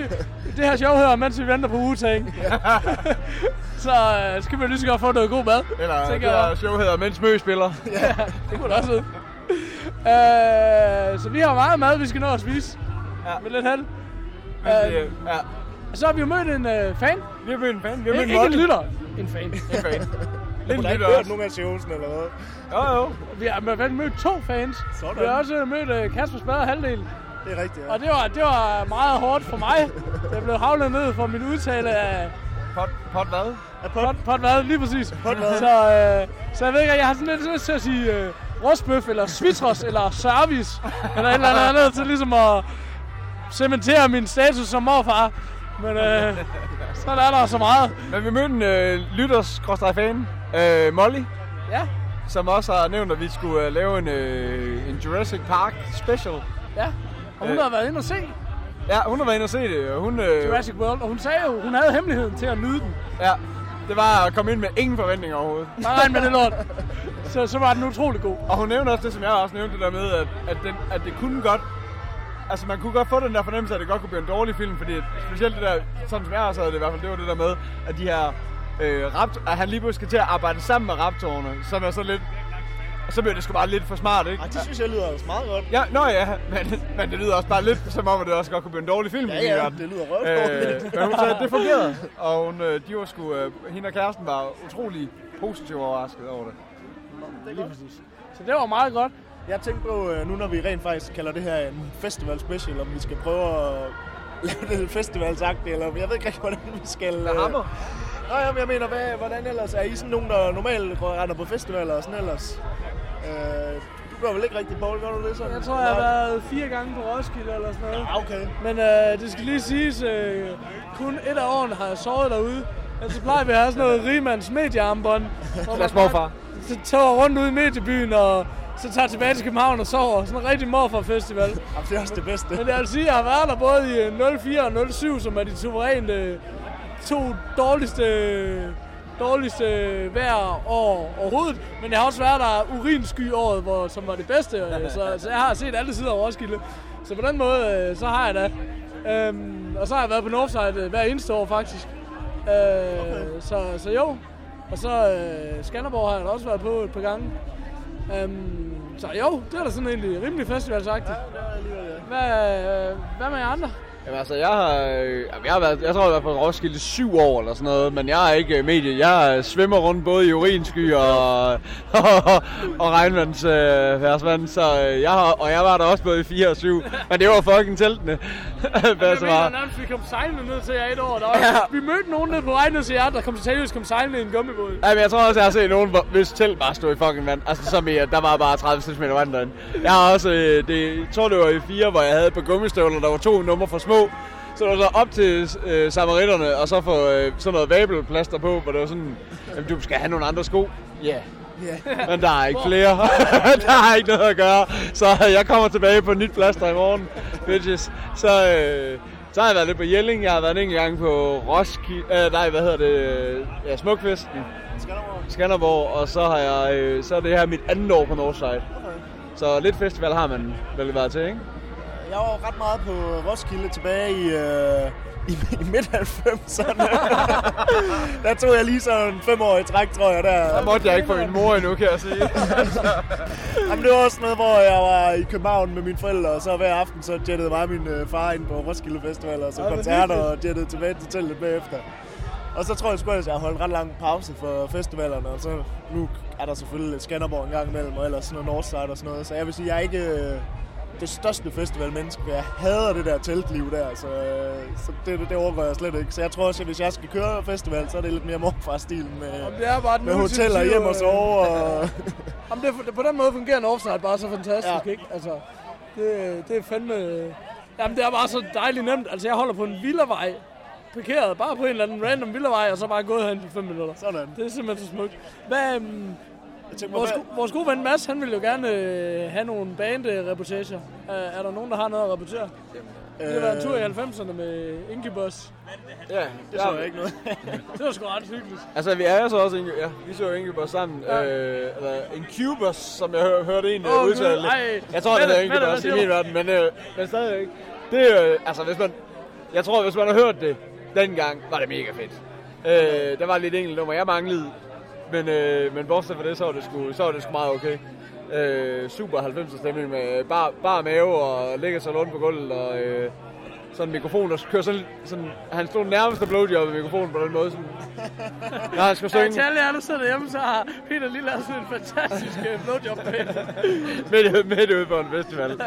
det her show hører, mens vi venter på Wu-Tang. [LAUGHS] så øh, skal vi lige så godt få noget god mad. Eller det tænker jeg. der show hedder Mens Mø spiller. [LAUGHS] Det kunne det også hedde. Øh, så vi har meget mad, vi skal nå at spise. Ja. Med lidt held. Men, Øh, øh, ja. Så har vi jo mødt en øh, fan. Vi har mødt en fan. Vi har mødt Ikke, en ikke en Molly. lytter. En fan. En fan. [LAUGHS] Du har ikke hørt nogen af showsene, eller hvad? Jo, jo. Vi har, vi har mødt to fans. Sådan. Vi har også mødt uh, Kasper Spader halvdel. Det er rigtigt, ja. Og det var, det var meget hårdt for mig. Jeg blev havlet ned for min udtale af Pot, pot hvad? pot, pot hvad, lige præcis. Pot hvad? Så, øh, så jeg ved ikke, jeg har sådan lidt lyst til at sige øh, rostbøf, eller svitros, eller service, eller et eller andet andet, til ligesom at cementere min status som morfar. Men øh, sådan er der så meget. Men vi mødte en øh, lytters fan øh, Molly, Ja, som også har nævnt, at vi skulle øh, lave en, øh, en Jurassic Park special. ja. Og hun Øh. har været inde og se Ja, hun har været inde og se det, og hun, øh, Jurassic World, og hun sagde jo, hun havde hemmeligheden til at nyde den. ja, det var at komme ind med ingen forventninger overhovedet. Regn med det lort. [LAUGHS] Så, så var den utrolig god. Og hun nævnte også det, som jeg også nævnte, det der med, at, at, den, at det kunne godt... Altså, man kunne godt få den der fornemmelse, at det godt kunne blive en dårlig film, fordi specielt det der, sådan som jeg også havde det i hvert fald, det var det der med, at de her øh, rapt, at han lige pludselig skal til at arbejde sammen med raptorerne, som er så lidt... Og så bliver det sgu bare lidt for smart, ikke? Ej, det synes jeg lyder altså meget godt. Ja, nå ja, men, men det lyder også bare lidt som om, at det også godt kunne blive en dårlig film. Ja, ja, det lyder røvdårligt. Øh, men hun sagde, at det fungerede, og hun, øh, de var sgu, øh, hende og kæresten var utrolig positivt overrasket over det. Lige præcis. Så det var meget godt. Jeg tænkte på, øh, nu når vi rent faktisk kalder det her en festival special, om vi skal prøve at lave det festivalsagtigt, eller jeg ved ikke rigtig, hvordan vi skal... Med øh, hammer? Nå, jamen, jeg mener, hvad, hvordan ellers? Er I sådan nogen, der normalt render på festivaler og sådan ellers? Øh, du gør vel ikke rigtig, Paul, gør du det sådan? Jeg tror, jeg har været fire gange på Roskilde eller sådan noget. Ja, okay. Men øh, det skal lige siges, øh, kun et af årene har jeg sovet derude. Ellers så plejer vi at have sådan noget rigmands mediearmbånd. morfar. bare Så tager rundt ud i mediebyen og så tager tilbage til København og sover. Sådan en rigtig morfar-festival. Jamen, det er også det bedste. Men jeg vil sige, at jeg har været der både i 04 og 07, som er de suveræne øh, to dårligste, dårligste hver år overhovedet. Men jeg har også været der urinsky året, hvor, som var det bedste. øh, Så, så jeg har set alle sider af Roskilde. Så på den måde, øh, så har jeg det. Øhm, og så har jeg været på Northside hver eneste år faktisk. Øh, okay. så, så jo. Og så øh, Skanderborg har jeg da også været på et par gange. Øhm, så jo, det er da sådan egentlig rimelig festivalsagtigt. Hvad, øh, hvad med jer andre? Jamen altså, jeg har, øh, jeg har været, jeg tror, jeg har været på Roskilde syv år eller sådan noget, men jeg er ikke øh, medie. Jeg øh, svømmer rundt både i urinsky og, [LAUGHS] og, og regnvandsværdsvand, så øh, jeg har, og jeg var der også både i 4 og 7, men det var fucking teltene. Hvad så var. nærmest, vi kom sejlende ned til jer et år. Der var, ja. Vi mødte nogen nede på vej ned til jer, der kom seriøst kom sejlende i en gummibåd. Ja, men jeg tror også, jeg har set nogen, hvor- hvis telt bare stod i fucking vand. Altså, i, at der var bare 30 cm vand derinde. Jeg har også, øh, det, jeg tror det var i 4, hvor jeg havde på gummistøvler, der var to numre for små. Så det var så op til øh, samaritterne, og så få øh, sådan noget vabelplaster på, hvor det var sådan, jamen, du skal have nogle andre sko. Ja. Yeah. Ja. Men der er ikke flere. [LAUGHS] der er ikke noget at gøre. Så jeg kommer tilbage på et nyt plaster i morgen, bitches. Så, øh, så har jeg været lidt på Jelling. Jeg har været en gang på Roskilde. Øh, nej, hvad hedder det? Ja, Smukfesten. Skanderborg. Skanderborg, og så har jeg, øh, så er det her mit andet år på Northside. Så lidt festival har man vel været til, ikke? Jeg var ret meget på Roskilde tilbage i, øh, i, i midt-90'erne. [LAUGHS] der tog jeg lige sådan fem år i træk, tror jeg. Der, Der måtte jeg ikke få min mor endnu, kan jeg sige. [LAUGHS] Jamen, det var også noget, hvor jeg var i København med mine forældre, og så hver aften så jettede mig og min øh, far ind på Roskilde Festival, og så hvor koncerter, og jettede tilbage til teltet bagefter. Og så tror jeg sgu ellers, jeg har holdt en ret lang pause for festivalerne, og så nu er der selvfølgelig Skanderborg en gang imellem, og ellers sådan noget Northside og sådan noget. Så jeg vil sige, jeg er ikke øh, det største festivalmenneske, for jeg hader det der teltliv der, så, øh, så det, det, det overgår jeg slet ikke. Så jeg tror også, at hvis jeg skal køre festival, så er det lidt mere morfar-stil med, Om det er bare den med hoteller ultimative, hjem og øh, sove. Og, [LAUGHS] Om det, på den måde fungerer en offside bare så fantastisk, Ja. ikke? Altså, det, det er fandme... Jamen, det er bare så dejligt nemt. Altså, jeg holder på en villavej, parkeret bare på en eller anden random villavej, og så bare gået hen på 5 minutter. Sådan. Det er simpelthen så smukt. Hvad, jeg tænker, vores, hvad, vores gode ven Mads, han vil jo gerne øh, have nogle band-reportager. Er, er der nogen, der har noget at rapportere? Det været en tur i 90'erne med Incubus. ja, det så jeg ikke noget. [LAUGHS] Det var sgu ret hyggeligt. Altså, vi er jo så også, Inge, ja, vi så jo Incubus sammen. Ja. Øh, eller Incubus, som jeg hør, hørte en oh, udtale. Jeg tror, det hedder er er Incubus i min verden, men, øh, men stadig ikke. Det er jo, altså, hvis man, jeg tror, hvis man har hørt det dengang, var det mega fedt. Øh, der var lidt enkelt nummer, jeg manglede. Men, øh, men bortset fra det, så var det sgu, så var det sgu meget okay. Øh, super 90'er stemning med bar, bar mave og ligge sig rundt på gulvet og, øh, sådan en mikrofon, der kører sådan, sådan han stod nærmest og blowjob i mikrofonen på den måde. Sådan, [LAUGHS] når han skulle Ja, synge. til alle jer, der sidder hjemme, så har Peter lige lavet sådan en fantastisk øh, blowjob med. [LAUGHS] midt, midt ude på en festival.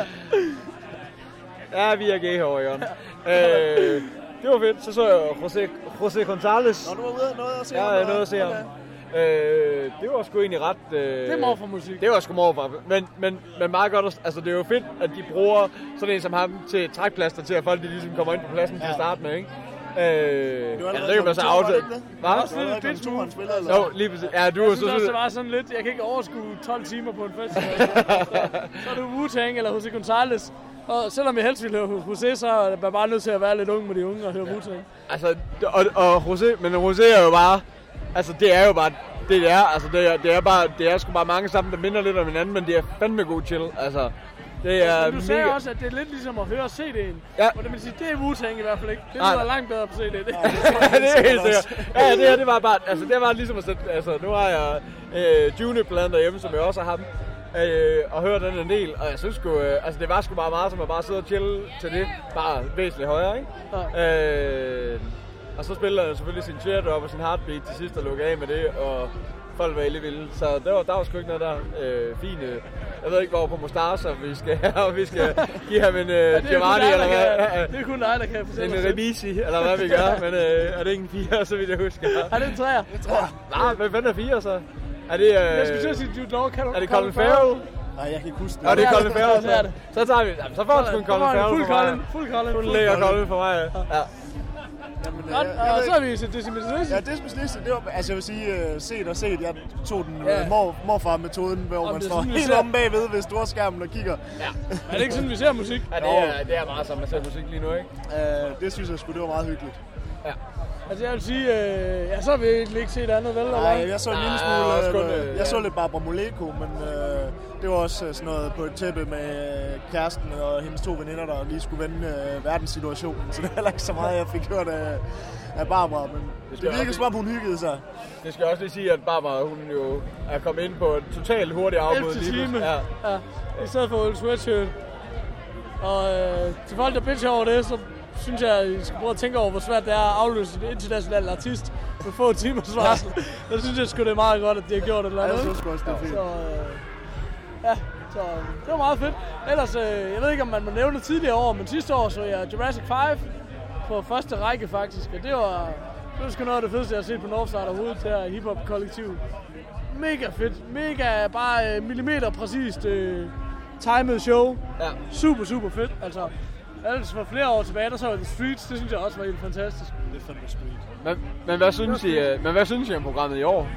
Ja, vi er gay herovre, Jørgen. Øh, det var fedt. Så så jeg José, José González. Nå, du var ude noget at se Ja, ham, eller? nåede at se ham. Øh, det var sgu egentlig ret... Øh, Det er morfar musik. Det var sgu morfar. Men, men, men meget godt, at- altså det er jo fedt, at de bruger sådan en som ham til trækplaster til, at folk de ligesom kommer ind på pladsen til at starte med, ikke? Øh, Det var ja, allerede det kan man så klokken to, var det aftale. ikke det? Hvad? Det var også Det var lidt han spillede, eller? Jo, lige præcis. Ja, du Jeg synes så... også, det var sådan lidt, jeg kan ikke overskue 12 timer på en festival. så er det Wu-Tang eller Jose Gonzalez. Og selvom jeg helst ville høre Jose, så er jeg bare nødt til at være lidt ung med de unge og høre Wu-Tang. Altså, og, og Rosé, men Rosé er jo bare, altså det er jo bare, det det er, altså det er, det er bare, det er sgu bare mange sammen, der minder lidt om hinanden, men det er fandme god chill, altså. Det er Men du sagde mega... også, at det er lidt ligesom at høre CD'en. Ja. Og det vil sige, det er Wu-Tang i hvert fald ikke. Det Nej. lyder langt bedre på CD. [LAUGHS] Det. ja, det er helt sikkert. Ja, det her, det var bare, altså det var ligesom at sætte, altså nu har jeg øh, Junipladen derhjemme, som jeg også har ham, øh, og hørt den en del, og jeg synes sgu, øh, altså det var sgu bare meget som at bare sidde og chill til det, bare væsentligt højere, ikke? Øh, og så spiller han selvfølgelig sin teardrop og sin heartbeat til sidst og lukker af med det, og folk var helt vilde. Så der var, der var sgu ikke noget der øh, fint. øh. Jeg ved ikke, hvor på Mustache vi skal, [LAUGHS] og vi skal give ham en øh, det, er kun Giovanni, eller der hvad? kan, det er kun dig, der kan fortælle En det. remisi, eller hvad vi gør, men øh, er det ikke en fire, så vidt jeg husker? [LAUGHS] Er det en træer? Nej, hvad fanden er fire så? Er det, øh, Jeg skulle til at sige Jude Law. Kan du, er det Colin Farrell? Nej, jeg kan ikke huske det. Og det er det Colin Farrell, det, det er så. det. Så tager vi, jamen, så får han sgu en Colin Farrell Fuld for mig. Colin. Fuld Colin. Fuld fuld lækker Colin. Colin for mig, ja. Jamen, øh, Godt, jeg- jeg og så er vi til Decimus Ja, det specialist, det var, altså jeg vil sige, uh, set og set, jeg tog den Ja. ja. mor, morfar-metoden, hvor Om man står sådan, helt ser- om bagved ved storskærmen og kigger. Er det ikke sådan, vi ser musik? Ja, det er, det er meget som man ser musik lige nu, ikke? Uh, det synes jeg sgu, det var meget hyggeligt. Altså jeg vil sige, øh, ja, så har vi egentlig ikke set andet, vel? eller Nej, jeg så en Nej, lille smule, også kun, øh, øh, jeg så ja. lidt Barbara Moleko, men øh, det var også øh, sådan noget på et tæppe med øh, kæresten og hendes to veninder, der lige skulle vende øh, verdenssituationen. Så det er heller ikke så meget, jeg fik hørt af, af Barbara, men det, skal det virker også- som om, hun hyggede sig. Det skal jeg også lige sige, at Barbara, hun jo er kommet ind på et totalt hurtigt afbud. 11. lige time. Ja. ja. I stedet for Old Sweatshirt. Og øh, til folk, der bitcher over det, så synes jeg, I skal prøve at tænke over, hvor svært det er at afløse en international artist med få timers varsel. Jeg synes jeg sgu, det er meget godt, at de har gjort et eller Ja, andet. jeg synes også, det er fint. Så, øh, ja, så øh, det var meget fedt. Ellers, øh, jeg ved ikke, om man må nævne det tidligere år, men sidste år så jeg Jurassic 5 på første række faktisk, og det var, det var sgu noget af det fedeste, jeg har set på Northside overhovedet, det her hiphop-kollektiv. Mega fedt, mega bare øh, millimeter præcist øh, timet show. Ja. Super, super fedt, altså. Ellers for flere år tilbage, der så jeg The Streets, det synes jeg også var helt fantastisk. Det er fandme sweet. Men, men, hvad synes I, øh, men hvad synes I om programmet i år?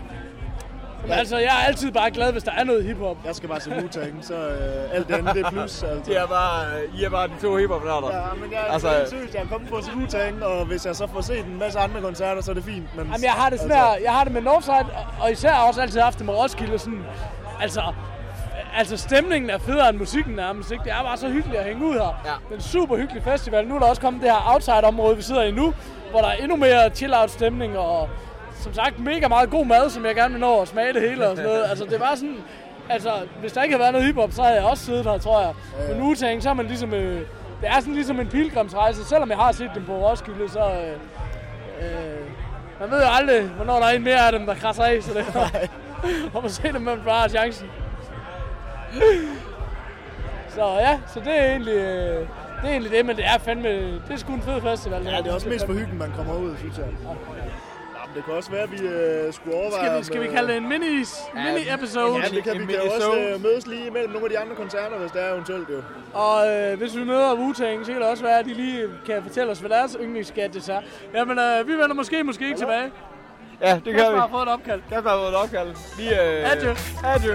Men altså, jeg er altid bare glad, hvis der er noget hiphop. Jeg skal bare se Wu-Tang, så øh, alt det andet det er plus. Altså. I er bare, I er bare de to hiphop nørder. Ja, men jeg, Altså- altså, jeg synes, jeg er kommet for at se Wu-Tang, og hvis jeg så får set en masse andre koncerter, så er det fint. Men, Jamen, jeg har det sådan her, jeg har det med Northside, og- og især også altid haft det med Roskilde, sådan, altså, altså stemningen er federe end musikken nærmest, ikke? Det er bare så hyggeligt at hænge ud her. Ja. Det er en super hyggelig festival. Nu er der også kommet det her outside-område, vi sidder i nu, hvor der er endnu mere chill-out stemning, og som sagt mega meget god mad, som jeg gerne vil nå at smage det hele og sådan noget. Altså, det var sådan, altså, hvis der ikke havde været noget hiphop, så havde jeg også siddet her, tror jeg. Men wu så er man ligesom, øh, det er sådan ligesom en pilgrimsrejse, selvom jeg har set dem på Roskilde, så... Øh, øh, man ved jo aldrig, hvornår der er en mere af dem, der krasser af, så det er [LAUGHS] at [LAUGHS] se dem, man bare har chancen. [LAUGHS] så ja, så det er egentlig, øh, det er egentlig det, men det er fandme, det er sgu en fed festival. Ja, det er også mest for hyggen, man kommer ud, synes jeg. Jamen, det kan også være, at vi øh, skulle overveje... Skal vi, skal vi øh, kalde det en mini, mini episode? Ja, det kan vi kan jo også øh, mødes lige imellem nogle af de andre koncerter, hvis der er eventuelt jo. Og øh, hvis vi møder Wu-Tang, så kan det også være, at de lige kan fortælle os, hvad deres yndlingsgadgets er. Jamen, øh, vi vender måske, måske ikke tilbage. Ja, det kan Kasper vi. har fået et opkald. Kasper har fået et opkald. Vi, øh, Adjø. Adjø.